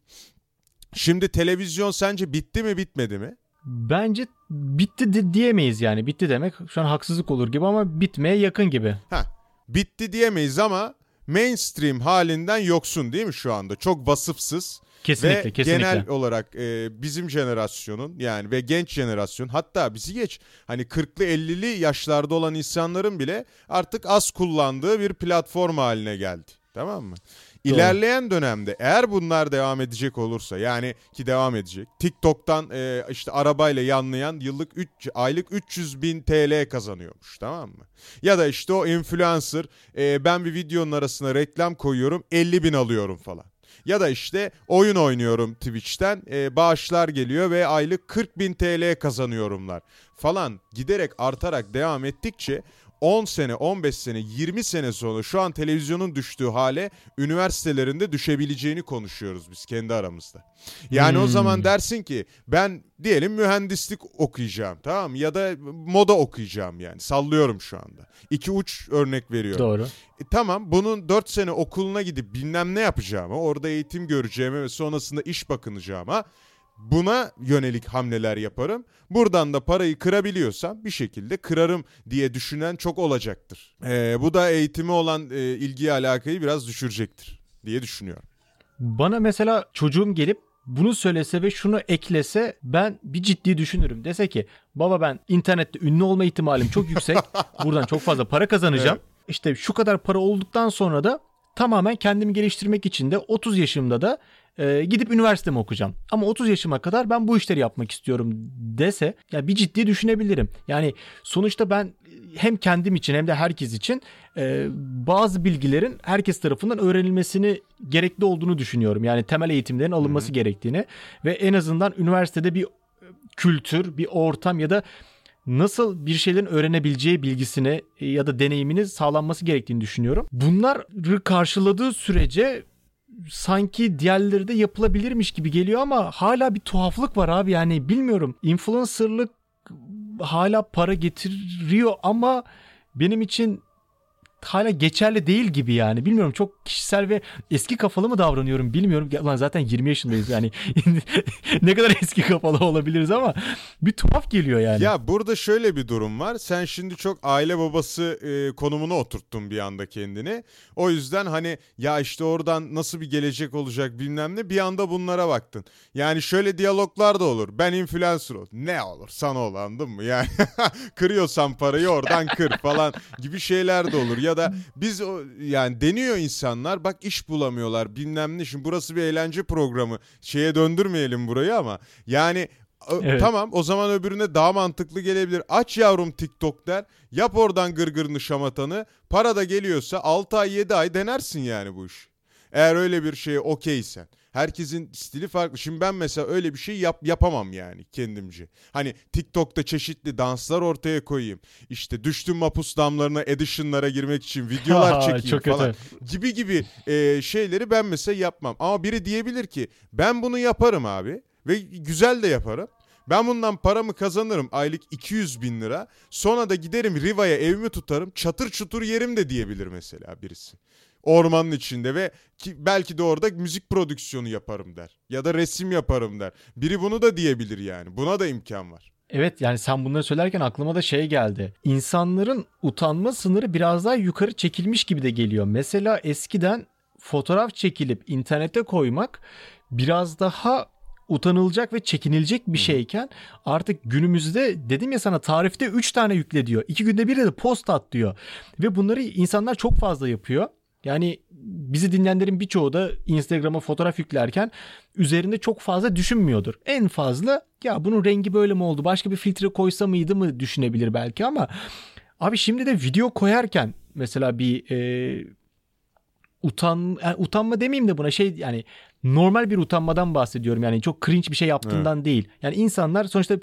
Şimdi televizyon sence bitti mi bitmedi mi? Bence bitti de diyemeyiz yani. Bitti demek şu an haksızlık olur gibi ama bitmeye yakın gibi. Ha, bitti diyemeyiz ama mainstream halinden yoksun değil mi şu anda? Çok vasıfsız Kesinlikle ve kesinlikle. genel olarak e, bizim jenerasyonun yani ve genç jenerasyon hatta bizi geç hani 40'lı 50'li yaşlarda olan insanların bile artık az kullandığı bir platform haline geldi. Tamam mı? Doğru. İlerleyen dönemde eğer bunlar devam edecek olursa yani ki devam edecek TikTok'tan e, işte arabayla yanlayan yıllık 3 aylık 300 bin TL kazanıyormuş tamam mı? Ya da işte o influencer e, ben bir videonun arasına reklam koyuyorum 50 bin alıyorum falan. Ya da işte oyun oynuyorum Twitch'ten e, bağışlar geliyor ve aylık 40 bin TL kazanıyorumlar falan giderek artarak devam ettikçe 10 sene, 15 sene, 20 sene sonra şu an televizyonun düştüğü hale üniversitelerinde düşebileceğini konuşuyoruz biz kendi aramızda. Yani o Hmm. zaman dersin ki ben diyelim mühendislik okuyacağım tamam ya da moda okuyacağım yani sallıyorum şu anda. İki uç örnek veriyorum. Doğru. E, tamam bunun 4 sene okuluna gidip bilmem ne yapacağıma, orada eğitim göreceğime ve sonrasında iş bakınacağıma buna yönelik hamleler yaparım. Buradan da parayı kırabiliyorsam bir şekilde kırarım diye düşünen çok olacaktır. E, bu da eğitime olan e, ilgiyi alakayı biraz düşürecektir diye düşünüyorum. Bana mesela çocuğum gelip bunu söylese ve şunu eklese ben bir ciddi düşünürüm. Dese ki baba ben internette ünlü olma ihtimalim çok yüksek. (laughs) Buradan çok fazla para kazanacağım. İşte şu kadar para olduktan sonra da tamamen kendimi geliştirmek için de 30 yaşımda da e, gidip üniversitemi okuyacağım. Ama 30 yaşıma kadar ben bu işleri yapmak istiyorum dese ya bir ciddi düşünebilirim. Yani sonuçta ben hem kendim için hem de herkes için e, bazı bilgilerin herkes tarafından öğrenilmesini gerekli olduğunu düşünüyorum. Yani temel eğitimlerin alınması gerektiğini ve en azından üniversitede bir kültür, bir ortam ya da nasıl bir şeylerin öğrenebileceği bilgisini e, ya da deneyimini sağlanması gerektiğini düşünüyorum. Bunları karşıladığı sürece sanki diğerleri de yapılabilirmiş gibi geliyor ama hala bir tuhaflık var abi yani bilmiyorum. Influencerlık hala para getiriyor ama benim için hala geçerli değil gibi yani. Bilmiyorum çok kişisel ve eski kafalı mı davranıyorum bilmiyorum. Lan zaten 20 yaşındayız yani. (laughs) ne kadar eski kafalı olabiliriz ama bir tuhaf geliyor yani. Ya burada şöyle bir durum var. Sen şimdi çok aile babası e, konumuna oturttun bir anda kendini. O yüzden hani ya işte oradan nasıl bir gelecek olacak bilmem ne bir anda bunlara baktın. Yani şöyle diyaloglar da olur. Ben influencer ol. Ne olur sana ol anladın mı? Yani (laughs) kırıyorsan parayı oradan kır falan gibi şeyler de olur. Ya da biz o, yani deniyor insanlar bak iş bulamıyorlar bilmem ne. Şimdi burası bir eğlence programı. Şeye döndürmeyelim burayı ama yani Evet. Tamam o zaman öbürüne daha mantıklı gelebilir. Aç yavrum TikTok der. Yap oradan gırgırını şamatanı. Para da geliyorsa 6 ay 7 ay denersin yani bu iş. Eğer öyle bir şeye okeysen. Herkesin stili farklı. Şimdi ben mesela öyle bir şey yap yapamam yani kendimce. Hani TikTok'ta çeşitli danslar ortaya koyayım. İşte düştüm mapus damlarına edition'lara girmek için videolar (laughs) çekeyim Çok kötü. falan. Gibi gibi e, şeyleri ben mesela yapmam. Ama biri diyebilir ki ben bunu yaparım abi. Ve güzel de yaparım. Ben bundan paramı kazanırım aylık 200 bin lira. Sonra da giderim Riva'ya evimi tutarım. Çatır çutur yerim de diyebilir mesela birisi. Ormanın içinde ve ki belki de orada müzik prodüksiyonu yaparım der. Ya da resim yaparım der. Biri bunu da diyebilir yani. Buna da imkan var. Evet yani sen bunları söylerken aklıma da şey geldi. İnsanların utanma sınırı biraz daha yukarı çekilmiş gibi de geliyor. Mesela eskiden fotoğraf çekilip internete koymak biraz daha utanılacak ve çekinilecek bir şeyken artık günümüzde dedim ya sana tarifte 3 tane yükle diyor. 2 günde bir de post at diyor. Ve bunları insanlar çok fazla yapıyor. Yani bizi dinleyenlerin birçoğu da Instagram'a fotoğraf yüklerken üzerinde çok fazla düşünmüyordur. En fazla ya bunun rengi böyle mi oldu başka bir filtre koysa mıydı mı düşünebilir belki ama abi şimdi de video koyarken mesela bir e, utan yani utanma demeyeyim de buna şey yani normal bir utanmadan bahsediyorum yani çok cringe bir şey yaptığından evet. değil. Yani insanlar sonuçta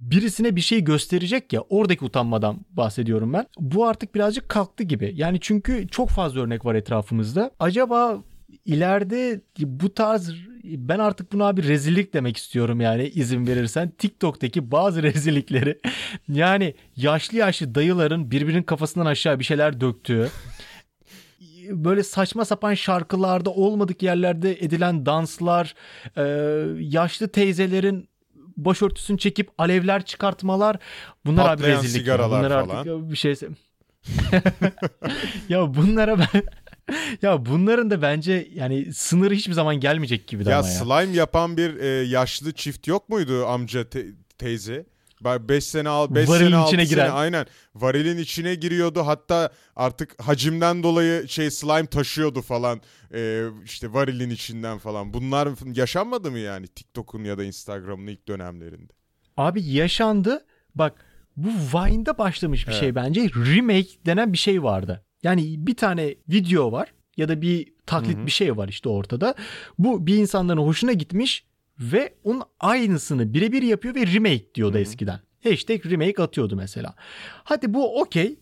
birisine bir şey gösterecek ya oradaki utanmadan bahsediyorum ben. Bu artık birazcık kalktı gibi. Yani çünkü çok fazla örnek var etrafımızda. Acaba ileride bu tarz ben artık buna bir rezillik demek istiyorum yani izin verirsen. TikTok'taki bazı (laughs) rezillikleri yani yaşlı yaşlı dayıların birbirinin kafasından aşağı bir şeyler döktüğü böyle saçma sapan şarkılarda olmadık yerlerde edilen danslar, yaşlı teyzelerin başörtüsünü çekip alevler çıkartmalar bunlar Patlayan abi rezillik. sigaralar bunlar falan. artık bir şey (laughs) ya bunlara ben (laughs) ya bunların da bence yani sınırı hiçbir zaman gelmeyecek gibi ya ama ya. slime yapan bir e, yaşlı çift yok muydu amca te- teyze? 5 sene al 5 Varilin sene 6 içine sene giren. aynen varilin içine giriyordu hatta artık hacimden dolayı şey slime taşıyordu falan e, işte varilin içinden falan bunlar yaşanmadı mı yani TikTok'un ya da Instagram'ın ilk dönemlerinde? Abi yaşandı bak bu Vine'da başlamış bir Evet. şey bence remake denen bir şey vardı. Yani bir tane video var ya da bir taklit Hı hı. bir şey var işte ortada. Bu bir insanların hoşuna gitmiş ve onun aynısını birebir yapıyor ve remake diyordu Hı hı. eskiden. Hashtag remake atıyordu mesela. Hadi bu okey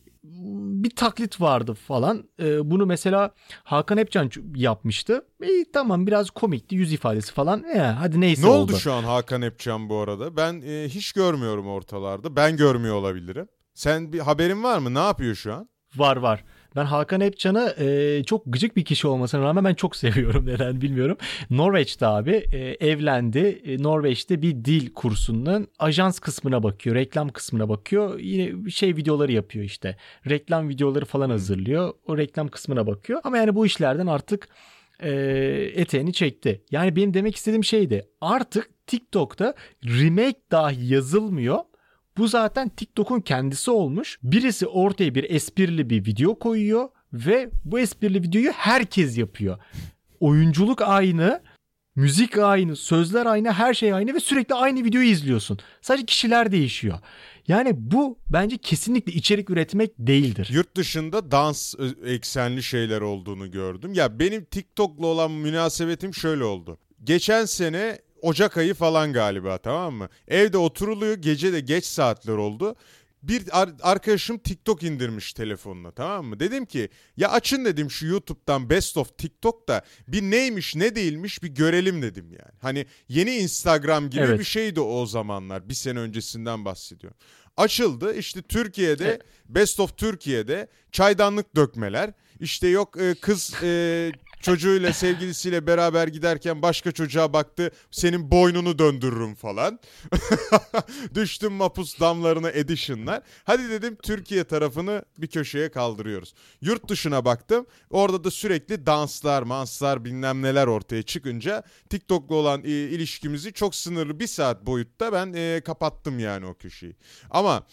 bir taklit vardı falan. Ee, bunu mesela Hakan Epcan yapmıştı. İyi tamam biraz komikti yüz ifadesi falan. Ee, hadi neyse Ne oldu oldu. şu an Hakan Epcan bu arada? Ben e, hiç görmüyorum ortalarda. Ben görmüyor olabilirim. Sen bir haberin var mı? Ne yapıyor şu an? Var var. Ben Hakan Epcan'ı e, çok gıcık bir kişi olmasına rağmen ben çok (laughs) seviyorum neden bilmiyorum. Norveç'te abi e, evlendi. E, Norveç'te bir dil kursunun ajans kısmına bakıyor, reklam kısmına bakıyor. Yine şey videoları yapıyor işte. Reklam videoları falan hazırlıyor. O reklam kısmına bakıyor. Ama yani bu işlerden artık e, eteğini çekti. Yani benim demek istediğim şeydi. Artık TikTok'ta remake dahi yazılmıyor. Bu zaten TikTok'un kendisi olmuş. Birisi ortaya bir esprili bir video koyuyor ve bu esprili videoyu herkes yapıyor. Oyunculuk aynı, müzik aynı, sözler aynı, her şey aynı ve sürekli aynı videoyu izliyorsun. Sadece kişiler değişiyor. Yani bu bence kesinlikle içerik üretmek değildir. Yurt dışında dans eksenli şeyler olduğunu gördüm. Ya benim TikTok'la olan münasebetim şöyle oldu. Geçen sene Ocak ayı falan galiba tamam mı? Evde oturuluyor gece de geç saatler oldu. Bir ar- arkadaşım TikTok indirmiş telefonuna tamam mı? Dedim ki ya açın dedim şu YouTube'dan Best of TikTok'ta bir neymiş ne değilmiş bir görelim dedim yani. Hani yeni Instagram gibi Evet. bir şeydi o zamanlar bir sene öncesinden bahsediyorum. Açıldı işte Türkiye'de Evet. Best of Türkiye'de çaydanlık dökmeler. İşte yok e, kız e, çocuğuyla sevgilisiyle beraber giderken başka çocuğa baktı senin boynunu döndürürüm falan. (laughs) Düştüm mapus damlarına edition'lar. Hadi dedim Türkiye tarafını bir köşeye kaldırıyoruz. Yurt dışına baktım. Orada da sürekli danslar, manslar bilmem neler ortaya çıkınca TikTok'la olan e, ilişkimizi çok sınırlı bir saat boyutta ben e, kapattım yani o köşeyi. Ama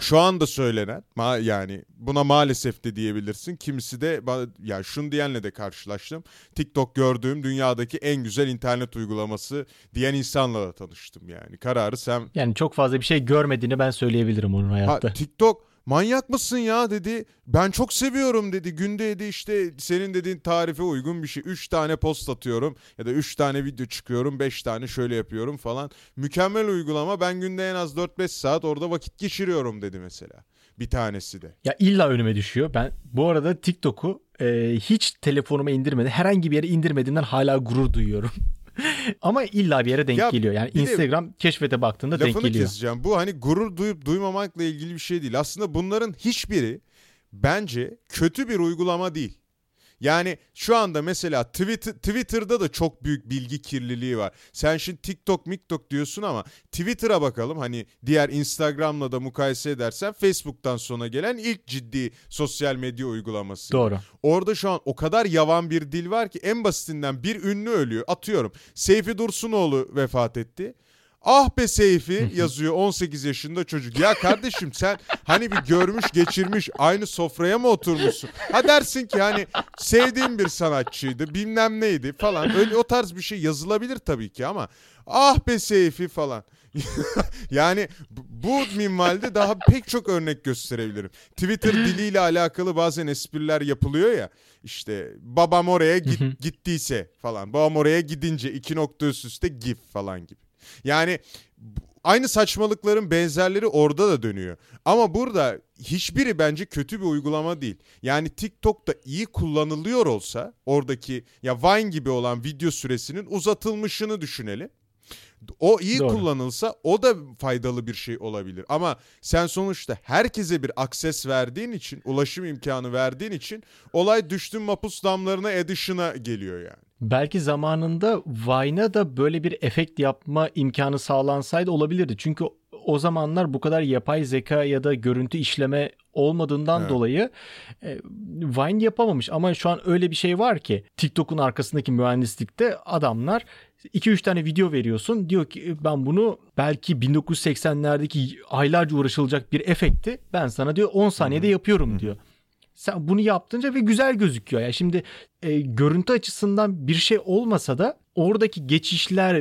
şu anda söylenen ma- yani buna maalesef de diyebilirsin. Kimisi de ya şunu diyenle de karşılaştım. TikTok gördüğüm dünyadaki en güzel internet uygulaması diyen insanla da tanıştım yani. Kararı sen Yani çok fazla bir şey görmediğini ben söyleyebilirim onun Ha, hayatta. TikTok manyak mısın ya dedi. Ben çok seviyorum dedi. Günde dedi işte senin dediğin tarife uygun bir şey. 3 tane post atıyorum ya da 3 tane video çıkıyorum. 5 tane şöyle yapıyorum falan. Mükemmel uygulama. Ben günde en az 4-5 saat orada vakit geçiriyorum dedi mesela. Bir tanesi de. Ya illa önüme düşüyor. Ben bu arada TikTok'u e, hiç telefonuma indirmedi. Herhangi bir yere indirmediğinden hala gurur duyuyorum. (laughs) (laughs) Ama illa bir yere denk Ya geliyor. Yani bir de- Instagram keşfete baktığında denk Lafını geliyor. keseceğim. Bu hani gurur duyup duymamakla ilgili bir şey değil. Aslında bunların hiçbiri bence kötü bir uygulama değil. Yani şu anda mesela Twitter, Twitter'da da çok büyük bilgi kirliliği var. Sen şimdi TikTok, miktok diyorsun ama Twitter'a bakalım. Hani diğer Instagram'la da mukayese edersen Facebook'tan sonra gelen ilk ciddi sosyal medya uygulaması. Doğru. Orada şu an o kadar yavan bir dil var ki en basitinden bir ünlü ölüyor. Atıyorum Seyfi Dursunoğlu vefat etti. Ah be Seyfi yazıyor 18 yaşında çocuk. Ya kardeşim sen hani bir görmüş geçirmiş aynı sofraya mı oturmuşsun? Ha dersin ki hani sevdiğim bir sanatçıydı bilmem neydi falan. Öyle o tarz bir şey yazılabilir tabii ki ama ah be Seyfi falan. (laughs) yani bu minvalde daha pek çok örnek gösterebilirim. Twitter diliyle alakalı bazen espriler yapılıyor ya. İşte babam oraya git, gittiyse falan. Babam oraya gidince iki nokta üst üste gif falan gibi. Yani aynı saçmalıkların benzerleri orada da dönüyor. Ama burada hiçbiri bence kötü bir uygulama değil. Yani TikTok'ta iyi kullanılıyor olsa oradaki ya Vine gibi olan video süresinin uzatılmışını düşünelim. O iyi Doğru. kullanılsa o da faydalı bir şey olabilir. Ama sen sonuçta herkese bir akses verdiğin için, ulaşım imkanı verdiğin için olay düştün mapus damlarına edition'a geliyor yani. Belki zamanında Vine'a da böyle bir efekt yapma imkanı sağlansaydı olabilirdi. Çünkü o zamanlar bu kadar yapay zeka ya da görüntü işleme olmadığından evet. dolayı e, Vine yapamamış. Ama şu an öyle bir şey var ki TikTok'un arkasındaki mühendislikte adamlar 2-3 tane video veriyorsun. Diyor ki ben bunu belki 1980'lerdeki aylarca uğraşılacak bir efekti ben sana diyor 10 saniyede yapıyorum diyor. Sen bunu yaptınca ve güzel gözüküyor. Ya yani şimdi e, görüntü açısından bir şey olmasa da oradaki geçişler,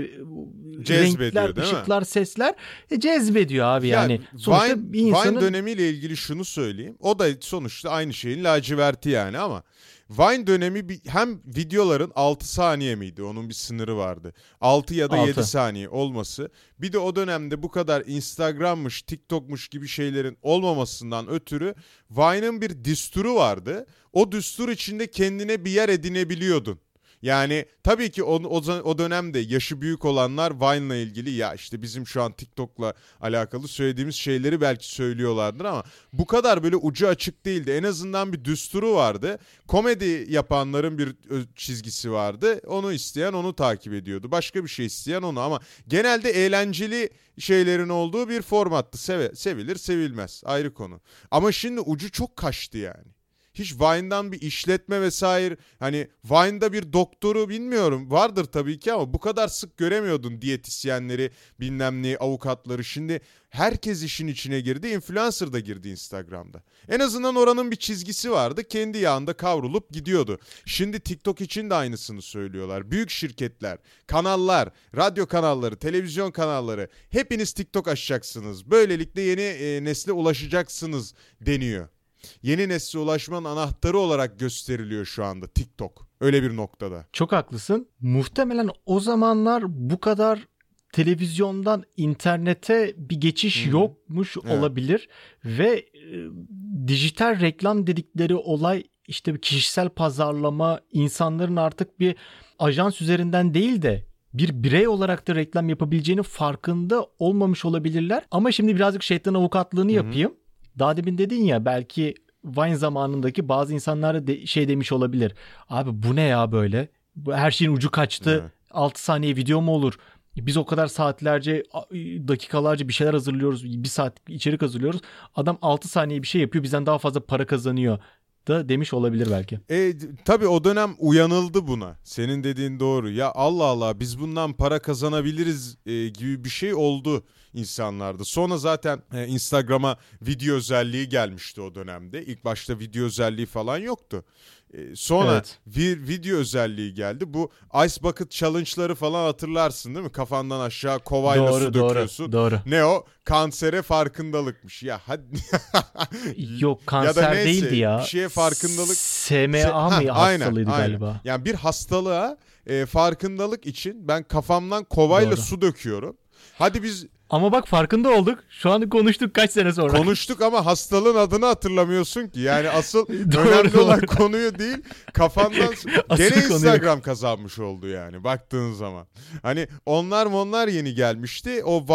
renkler, ışıklar, mi? sesler e, cezbediyor abi ya, yani. Sonuçta Vine, bir insanın... Vine dönemiyle ilgili şunu söyleyeyim. O da sonuçta aynı şeyin laciverti yani ama Vine dönemi bir, hem videoların 6 saniye miydi? Onun bir sınırı vardı. 6 ya da 6. 7 saniye olması. Bir de o dönemde bu kadar Instagram'mış, TikTok'muş gibi şeylerin olmamasından ötürü Vine'ın bir düsturu vardı. O düstur içinde kendine bir yer edinebiliyordun. Yani tabii ki o, o, o dönemde yaşı büyük olanlar Vine'la ilgili ya işte bizim şu an TikTok'la alakalı söylediğimiz şeyleri belki söylüyorlardır ama bu kadar böyle ucu açık değildi. En azından bir düsturu vardı. Komedi yapanların bir çizgisi vardı. Onu isteyen onu takip ediyordu. Başka bir şey isteyen onu ama genelde eğlenceli şeylerin olduğu bir formattı. Seve, sevilir sevilmez ayrı konu. Ama şimdi ucu çok kaçtı yani hiç Vine'dan bir işletme vesaire hani Vine'da bir doktoru bilmiyorum vardır tabii ki ama bu kadar sık göremiyordun diyetisyenleri bilmem ne avukatları şimdi herkes işin içine girdi influencer da girdi Instagram'da. En azından oranın bir çizgisi vardı kendi yağında kavrulup gidiyordu. Şimdi TikTok için de aynısını söylüyorlar. Büyük şirketler, kanallar, radyo kanalları, televizyon kanalları hepiniz TikTok açacaksınız. Böylelikle yeni e, nesle ulaşacaksınız deniyor yeni nesle ulaşmanın anahtarı olarak gösteriliyor şu anda TikTok. Öyle bir noktada. Çok haklısın. Muhtemelen o zamanlar bu kadar televizyondan internete bir geçiş hmm. yokmuş evet. olabilir ve e, dijital reklam dedikleri olay işte bir kişisel pazarlama insanların artık bir ajans üzerinden değil de bir birey olarak da reklam yapabileceğini farkında olmamış olabilirler. Ama şimdi birazcık şeytan avukatlığını Hı-hı. yapayım. Daha demin dedin ya belki Vine zamanındaki bazı insanlar de şey demiş olabilir. Abi bu ne ya böyle? Her şeyin ucu kaçtı. Evet. 6 saniye video mu olur? Biz o kadar saatlerce, dakikalarca bir şeyler hazırlıyoruz. Bir saat içerik hazırlıyoruz. Adam 6 saniye bir şey yapıyor. Bizden daha fazla para kazanıyor da demiş olabilir belki. E, tabii o dönem uyanıldı buna. Senin dediğin doğru. Ya Allah Allah biz bundan para kazanabiliriz e, gibi bir şey oldu insanlarda. Sonra zaten e, Instagram'a video özelliği gelmişti o dönemde. İlk başta video özelliği falan yoktu. E, sonra evet. bir video özelliği geldi. Bu Ice Bucket Challenge'ları falan hatırlarsın değil mi? Kafandan aşağı kovayla doğru, su doğru, döküyorsun. Doğru. Ne o? Kansere farkındalıkmış. Ya hadi. (laughs) Yok kanser ya da neyse, değildi ya. Bir şeye farkındalık. SMA mı hastalığıydı aynen, galiba. Aynen. Yani bir hastalığa e, farkındalık için ben kafamdan kovayla doğru. su döküyorum. Hadi biz ama bak farkında olduk. Şu an konuştuk kaç sene sonra. Konuştuk ama hastalığın adını hatırlamıyorsun ki. Yani asıl (laughs) önemli olan konuyu değil kafandan (laughs) gene Instagram kazanmış oldu yani baktığın zaman. Hani onlar onlar yeni gelmişti. O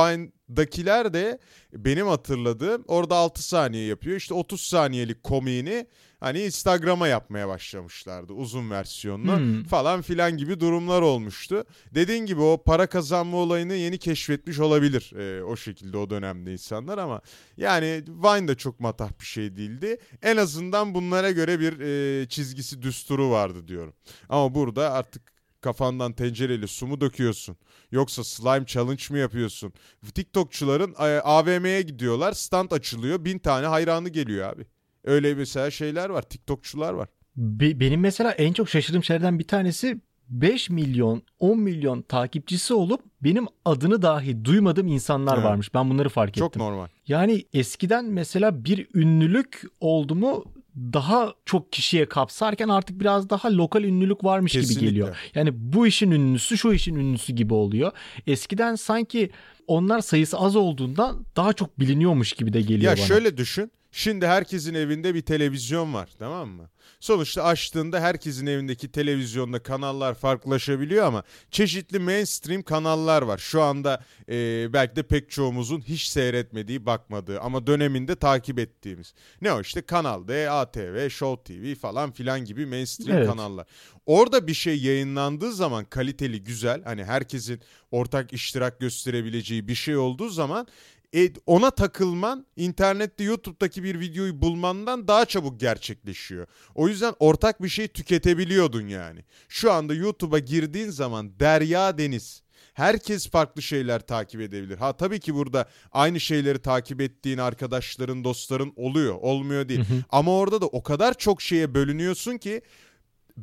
Vine'dakiler de benim hatırladığım orada 6 saniye yapıyor. İşte 30 saniyelik komiğini hani Instagram'a yapmaya başlamışlardı uzun versiyonunu hmm. falan filan gibi durumlar olmuştu. Dediğin gibi o para kazanma olayını yeni keşfetmiş olabilir e, o şekilde o dönemde insanlar ama yani Vine de çok matah bir şey değildi. En azından bunlara göre bir e, çizgisi düsturu vardı diyorum. Ama burada artık kafandan tencereyle su mu döküyorsun? Yoksa slime challenge mı yapıyorsun? TikTokçuların e, AVM'ye gidiyorlar. Stand açılıyor. Bin tane hayranı geliyor abi. Öyle mesela şeyler var. TikTokçular var. Be- benim mesela en çok şaşırdığım şeylerden bir tanesi 5 milyon 10 milyon takipçisi olup benim adını dahi duymadığım insanlar Evet. varmış. Ben bunları fark Çok ettim. normal. Yani eskiden mesela bir ünlülük oldu mu daha çok kişiye kapsarken artık biraz daha lokal ünlülük varmış Kesinlikle. gibi geliyor. Yani bu işin ünlüsü şu işin ünlüsü gibi oluyor. Eskiden sanki onlar sayısı az olduğundan daha çok biliniyormuş gibi de geliyor Ya bana. şöyle düşün. Şimdi herkesin evinde bir televizyon var tamam mı? Sonuçta açtığında herkesin evindeki televizyonda kanallar farklılaşabiliyor ama çeşitli mainstream kanallar var. Şu anda e, belki de pek çoğumuzun hiç seyretmediği, bakmadığı ama döneminde takip ettiğimiz. Ne o işte Kanal D, ATV, Show TV falan filan gibi mainstream Evet. kanallar. Orada bir şey yayınlandığı zaman kaliteli, güzel hani herkesin ortak iştirak gösterebileceği bir şey olduğu zaman e, ona takılman internette YouTube'daki bir videoyu bulmandan daha çabuk gerçekleşiyor. O yüzden ortak bir şey tüketebiliyordun yani. Şu anda YouTube'a girdiğin zaman derya deniz. Herkes farklı şeyler takip edebilir. Ha tabii ki burada aynı şeyleri takip ettiğin arkadaşların, dostların oluyor. Olmuyor değil. Ama orada da o kadar çok şeye bölünüyorsun ki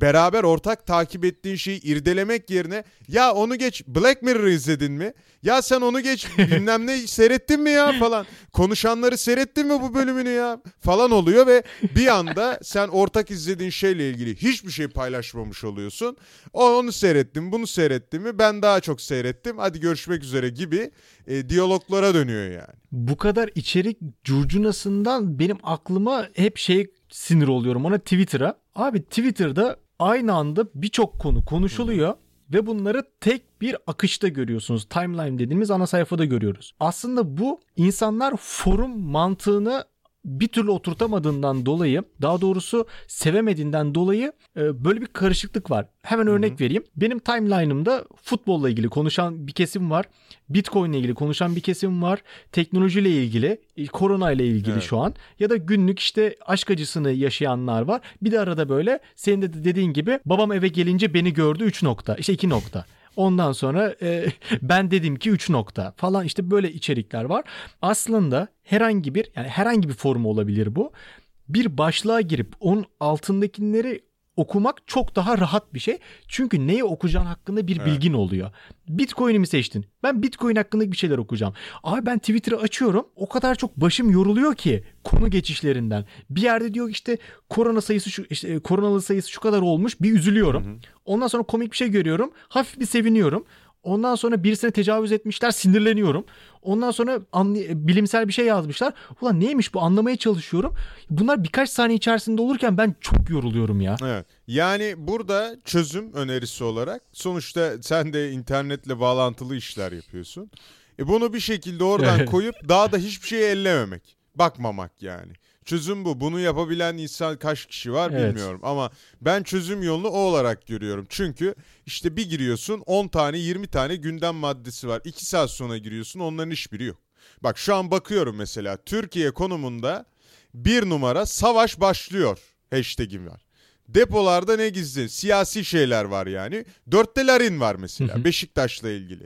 beraber ortak takip ettiğin şeyi irdelemek yerine ya onu geç Black Mirror izledin mi? Ya sen onu geç (laughs) bilmem ne seyrettin mi ya falan. Konuşanları seyrettin mi bu bölümünü ya falan oluyor ve bir anda sen ortak izlediğin şeyle ilgili hiçbir şey paylaşmamış oluyorsun. O onu seyrettim bunu seyrettim mi ben daha çok seyrettim hadi görüşmek üzere gibi e, diyaloglara dönüyor yani. bu kadar içerik curcunasından benim aklıma hep şey sinir oluyorum ona Twitter'a. Abi Twitter'da aynı anda birçok konu konuşuluyor ve bunları tek bir akışta görüyorsunuz. Timeline dediğimiz ana sayfada görüyoruz. Aslında bu insanlar forum mantığını bir türlü oturtamadığından dolayı daha doğrusu sevemediğinden dolayı e, böyle bir karışıklık var. Hemen örnek vereyim. Benim timeline'ımda futbolla ilgili konuşan bir kesim var. Bitcoin ile ilgili konuşan bir kesim var. Teknolojiyle ilgili, e, korona ile ilgili Evet. şu an ya da günlük işte aşk acısını yaşayanlar var. Bir de arada böyle senin de dediğin gibi babam eve gelince beni gördü 3 nokta. işte 2 nokta. Ondan sonra e, (laughs) ben dedim ki 3 nokta falan işte böyle içerikler var. Aslında herhangi bir yani herhangi bir forum olabilir bu. Bir başlığa girip onun altındakileri okumak çok daha rahat bir şey. Çünkü neyi okuyacağın hakkında bir Evet. bilgin oluyor. Bitcoin'i mi seçtin? Ben Bitcoin hakkında bir şeyler okuyacağım. Abi ben Twitter'ı açıyorum. O kadar çok başım yoruluyor ki konu geçişlerinden. Bir yerde diyor işte korona sayısı şu işte e, koronalı sayısı şu kadar olmuş. Bir üzülüyorum. Ondan sonra komik bir şey görüyorum. Hafif bir seviniyorum. Ondan sonra birisine tecavüz etmişler sinirleniyorum. Ondan sonra bilimsel bir şey yazmışlar. Ulan neymiş bu anlamaya çalışıyorum. Bunlar birkaç saniye içerisinde olurken ben çok yoruluyorum ya. Evet. Yani burada çözüm önerisi olarak sonuçta sen de internetle bağlantılı işler yapıyorsun. E bunu bir şekilde oradan koyup daha da hiçbir şeye ellememek. Bakmamak yani. Çözüm bu. Bunu yapabilen insan kaç kişi var Evet. bilmiyorum ama ben çözüm yolunu o olarak görüyorum. Çünkü işte bir giriyorsun 10 tane 20 tane gündem maddesi var. 2 saat sonra giriyorsun onların hiçbiri yok. Bak şu an bakıyorum mesela Türkiye konumunda bir numara savaş başlıyor hashtag'im var. Depolarda ne gizli? Siyasi şeyler var yani. Dörtte Larin var mesela Beşiktaş'la ilgili.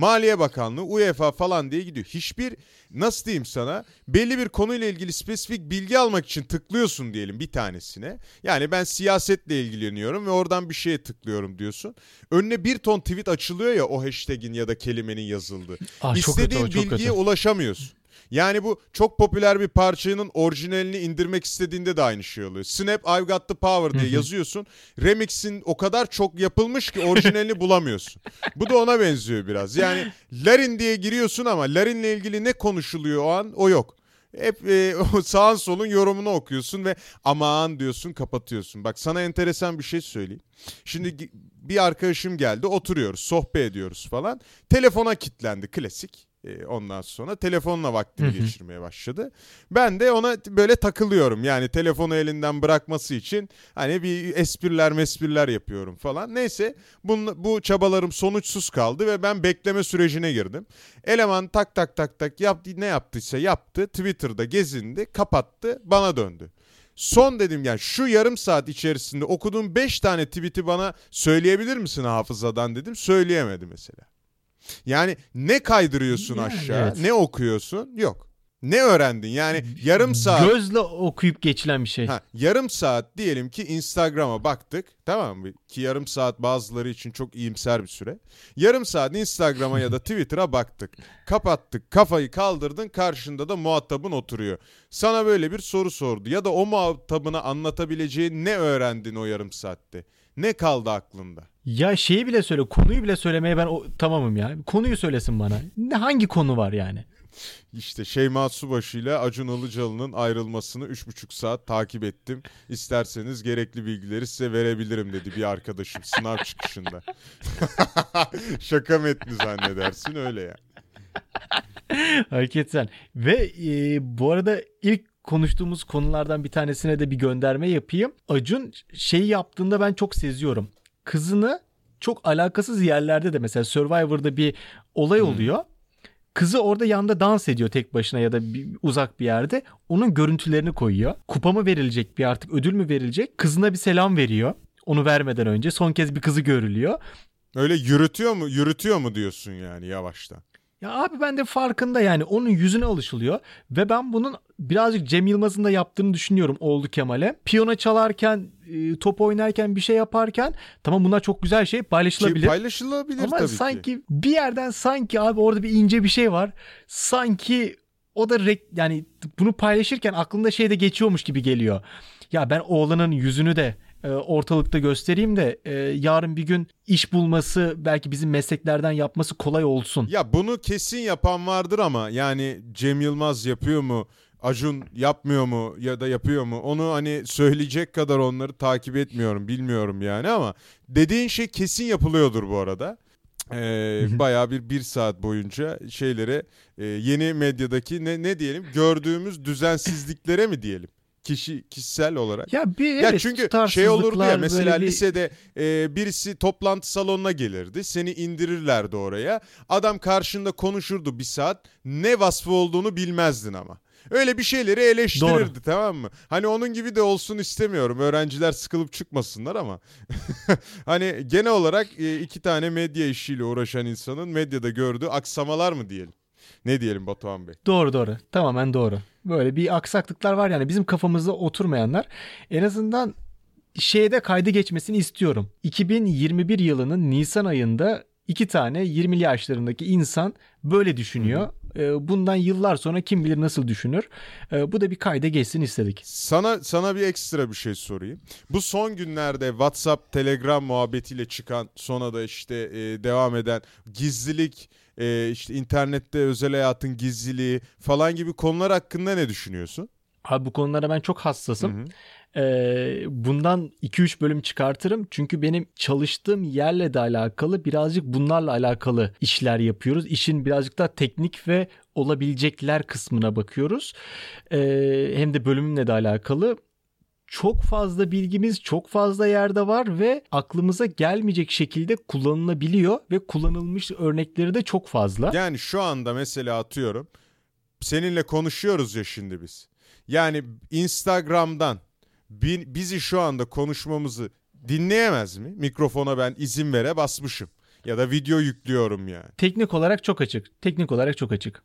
Maliye Bakanlığı, UEFA falan diye gidiyor. Hiçbir nasıl diyeyim sana belli bir konuyla ilgili spesifik bilgi almak için tıklıyorsun diyelim bir tanesine. Yani ben siyasetle ilgileniyorum ve oradan bir şeye tıklıyorum diyorsun. Önüne bir ton tweet açılıyor ya o hashtag'in ya da kelimenin yazıldığı. Ah, kötü İstediğin çok bilgiye kötü. ulaşamıyorsun. Yani bu çok popüler bir parçanın orijinalini indirmek istediğinde de aynı şey oluyor. Snap I've Got The Power diye yazıyorsun. Remix'in o kadar çok yapılmış ki orijinalini (laughs) bulamıyorsun. Bu da ona benziyor biraz. Yani Larin diye giriyorsun ama Larin'le ilgili ne konuşuluyor o an o yok. Hep e, (laughs) sağın solun yorumunu okuyorsun ve aman diyorsun kapatıyorsun. Bak sana enteresan bir şey söyleyeyim. Şimdi bir arkadaşım geldi oturuyoruz sohbet ediyoruz falan. Telefona kilitlendi klasik. E, ondan sonra telefonla vaktini geçirmeye başladı. Ben de ona böyle takılıyorum. Yani telefonu elinden bırakması için hani bir espriler mespriler yapıyorum falan. Neyse bunun, bu çabalarım sonuçsuz kaldı ve ben bekleme sürecine girdim. Eleman tak tak tak tak yaptı ne yaptıysa yaptı. Twitter'da gezindi, kapattı, bana döndü. son dedim yani şu yarım saat içerisinde okuduğum 5 tane tweet'i bana söyleyebilir misin hafızadan dedim. Söyleyemedi mesela. Yani ne kaydırıyorsun Yani aşağı, evet. ne okuyorsun? Yok. Ne öğrendin? Yani yarım saat Gözle okuyup geçilen bir şey. Ha, yarım saat diyelim ki Instagram'a baktık tamam mı? Ki yarım saat bazıları için çok iyimser bir süre. Yarım saat Instagram'a ya da (laughs) Twitter'a baktık. Kapattık kafayı kaldırdın karşında da muhatabın oturuyor. Sana böyle bir soru sordu ya da o muhatabına anlatabileceği ne öğrendin o yarım saatte? Ne kaldı aklında? Ya şeyi bile söyle, konuyu bile söylemeye ben o, tamamım ya. Konuyu söylesin bana. Ne hangi konu var yani? İşte Şeyma Subaşı ile Acun Ilıcalı'nın ayrılmasını 3,5 saat takip ettim. İsterseniz gerekli bilgileri size verebilirim dedi bir arkadaşım sınav (laughs) çıkışında. (laughs) Şaka metni zannedersin öyle ya. Hakikaten. Ve e, bu arada ilk konuştuğumuz konulardan bir tanesine de bir gönderme yapayım. Acun şeyi yaptığında ben çok seziyorum. Kızını çok alakasız yerlerde de mesela Survivor'da bir olay oluyor. Kızı orada yanında dans ediyor tek başına ya da bir, uzak bir yerde. Onun görüntülerini koyuyor. Kupa mı verilecek bir artık ödül mü verilecek? Kızına bir selam veriyor. Onu vermeden önce son kez bir kızı görülüyor. Öyle yürütüyor mu yürütüyor mu diyorsun yani yavaştan. Ya abi ben de farkında yani onun yüzüne alışılıyor ve ben bunun birazcık Cem Yılmaz'ın da yaptığını düşünüyorum oğlu Kemal'e. Piyano çalarken, e, top oynarken bir şey yaparken tamam bunlar çok güzel şey Ki paylaşılabilir. paylaşılabilir Ama tabii sanki ki. bir yerden sanki abi orada bir ince bir şey var. Sanki o da rek- yani bunu paylaşırken aklında şey de geçiyormuş gibi geliyor. Ya ben oğlanın yüzünü de e, ortalıkta göstereyim de e, yarın bir gün iş bulması belki bizim mesleklerden yapması kolay olsun. Ya bunu kesin yapan vardır ama yani Cem Yılmaz yapıyor mu? Acun yapmıyor mu ya da yapıyor mu? Onu hani söyleyecek kadar onları takip etmiyorum, bilmiyorum yani ama dediğin şey kesin yapılıyordur bu arada. Ee, bayağı bir bir saat boyunca şeylere e, yeni medyadaki ne ne diyelim gördüğümüz düzensizliklere mi diyelim kişi kişisel olarak. Ya bir Ya evet, çünkü şey olurdu ya mesela bir- lisede e, birisi toplantı salonuna gelirdi. Seni indirirlerdi oraya. Adam karşında konuşurdu bir saat. Ne vasfı olduğunu bilmezdin ama. Öyle bir şeyleri eleştirirdi tamam mı? Hani onun gibi de olsun istemiyorum. Öğrenciler sıkılıp çıkmasınlar ama. (laughs) hani genel olarak e, iki tane medya işiyle uğraşan insanın medyada gördüğü aksamalar mı diyelim? Ne diyelim Batuhan Bey? Doğru doğru. Tamamen doğru. Böyle bir aksaklıklar var yani bizim kafamızda oturmayanlar. En azından şeyde kaydı geçmesini istiyorum. 2021 yılının Nisan ayında iki tane 20'li yaşlarındaki insan böyle düşünüyor. Ee, Bundan yıllar sonra kim bilir nasıl düşünür. Ee, Bu da bir kayda geçsin istedik. Sana sana bir ekstra bir şey sorayım. Bu son günlerde WhatsApp, Telegram muhabbetiyle çıkan sonra da işte e, devam eden gizlilik, e, işte internette özel hayatın gizliliği falan gibi konular hakkında ne düşünüyorsun? Abi bu konulara ben çok hassasım. Hı hı. Ee, bundan 2-3 bölüm çıkartırım. Çünkü benim çalıştığım yerle de alakalı birazcık bunlarla alakalı işler yapıyoruz. İşin birazcık daha teknik ve olabilecekler kısmına bakıyoruz. Ee, hem de bölümümle de alakalı. Çok fazla bilgimiz çok fazla yerde var ve aklımıza gelmeyecek şekilde kullanılabiliyor ve kullanılmış örnekleri de çok fazla. Yani şu anda mesela atıyorum seninle konuşuyoruz ya şimdi biz. Yani Instagram'dan bi- bizi şu anda konuşmamızı dinleyemez mi? Mikrofona ben izin vere basmışım. Ya da video yüklüyorum yani. Teknik olarak çok açık. Teknik olarak çok açık.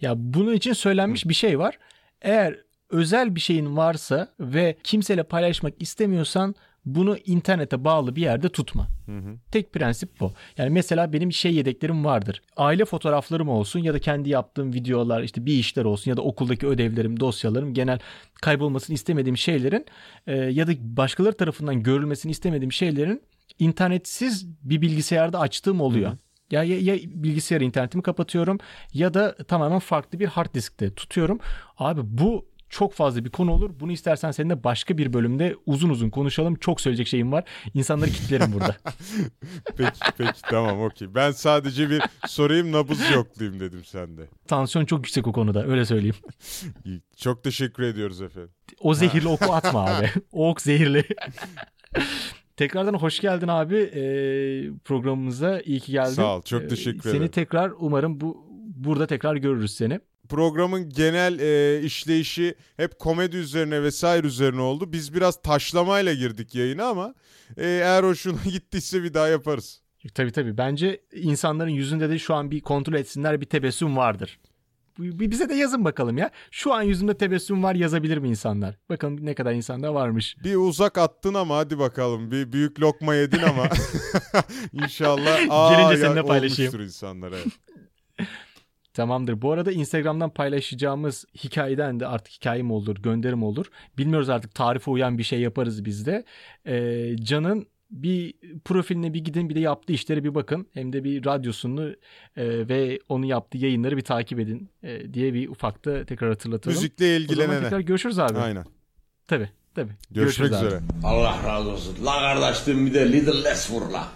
Ya bunun için söylenmiş bir şey var. Eğer özel bir şeyin varsa ve kimseyle paylaşmak istemiyorsan bunu internete bağlı bir yerde tutma. Hı hı. Tek prensip bu. Yani mesela benim şey yedeklerim vardır. Aile fotoğraflarım olsun ya da kendi yaptığım videolar işte bir işler olsun ya da okuldaki ödevlerim, dosyalarım genel kaybolmasını istemediğim şeylerin e, ya da başkaları tarafından görülmesini istemediğim şeylerin internetsiz bir bilgisayarda açtığım oluyor. Hı hı. Ya, ya, ya bilgisayar internetimi kapatıyorum ya da tamamen farklı bir hard diskte tutuyorum. Abi bu çok fazla bir konu olur. Bunu istersen seninle başka bir bölümde uzun uzun konuşalım. Çok söyleyecek şeyim var. İnsanları kitlerim burada. (laughs) Peki peki tamam okey. Ben sadece bir sorayım nabız yoklayayım dedim sende. Tansiyon çok yüksek o konuda öyle söyleyeyim. (laughs) Çok teşekkür ediyoruz efendim. O zehirli oku atma (laughs) abi. O ok zehirli. Tekrardan hoş geldin abi ee, programımıza. iyi ki geldin. Sağ ol, çok teşekkür Seni ederim. tekrar umarım bu burada tekrar görürüz seni. Programın genel e, işleyişi hep komedi üzerine vesaire üzerine oldu. Biz biraz taşlamayla girdik yayına ama e, eğer hoşuna (laughs) gittiyse bir daha yaparız. Tabii tabii. Bence insanların yüzünde de şu an bir kontrol etsinler bir tebessüm vardır. Bize de yazın bakalım ya. Şu an yüzümde tebessüm var yazabilir mi insanlar? Bakalım ne kadar insanda varmış. Bir uzak attın ama hadi bakalım. Bir büyük lokma yedin ama (laughs) inşallah aa, Gelince seninle paylaşayım. insanlar evet. (laughs) Tamamdır. Bu arada Instagram'dan paylaşacağımız hikayeden de artık hikayem olur, gönderim olur. Bilmiyoruz artık tarife uyan bir şey yaparız biz de. Ee, Can'ın bir profiline bir gidin bir de yaptığı işleri bir bakın. Hem de bir radyosunu e, ve onun yaptığı yayınları bir takip edin e, diye bir ufakta tekrar hatırlatalım. Müzikle ilgilenene. O zaman tekrar görüşürüz abi. Aynen. Tabii tabii. Görüşmek görüşürüz üzere. Abi. Allah razı olsun. La kardeşliğim bir de Little Less vur la.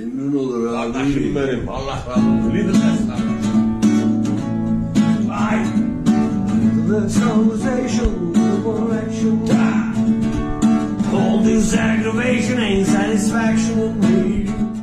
Emrin olur abi. Kardeşim benim. Allah razı olsun. Little Less la. Bye. The socialization, the correction. All this aggravation, ain't satisfaction me.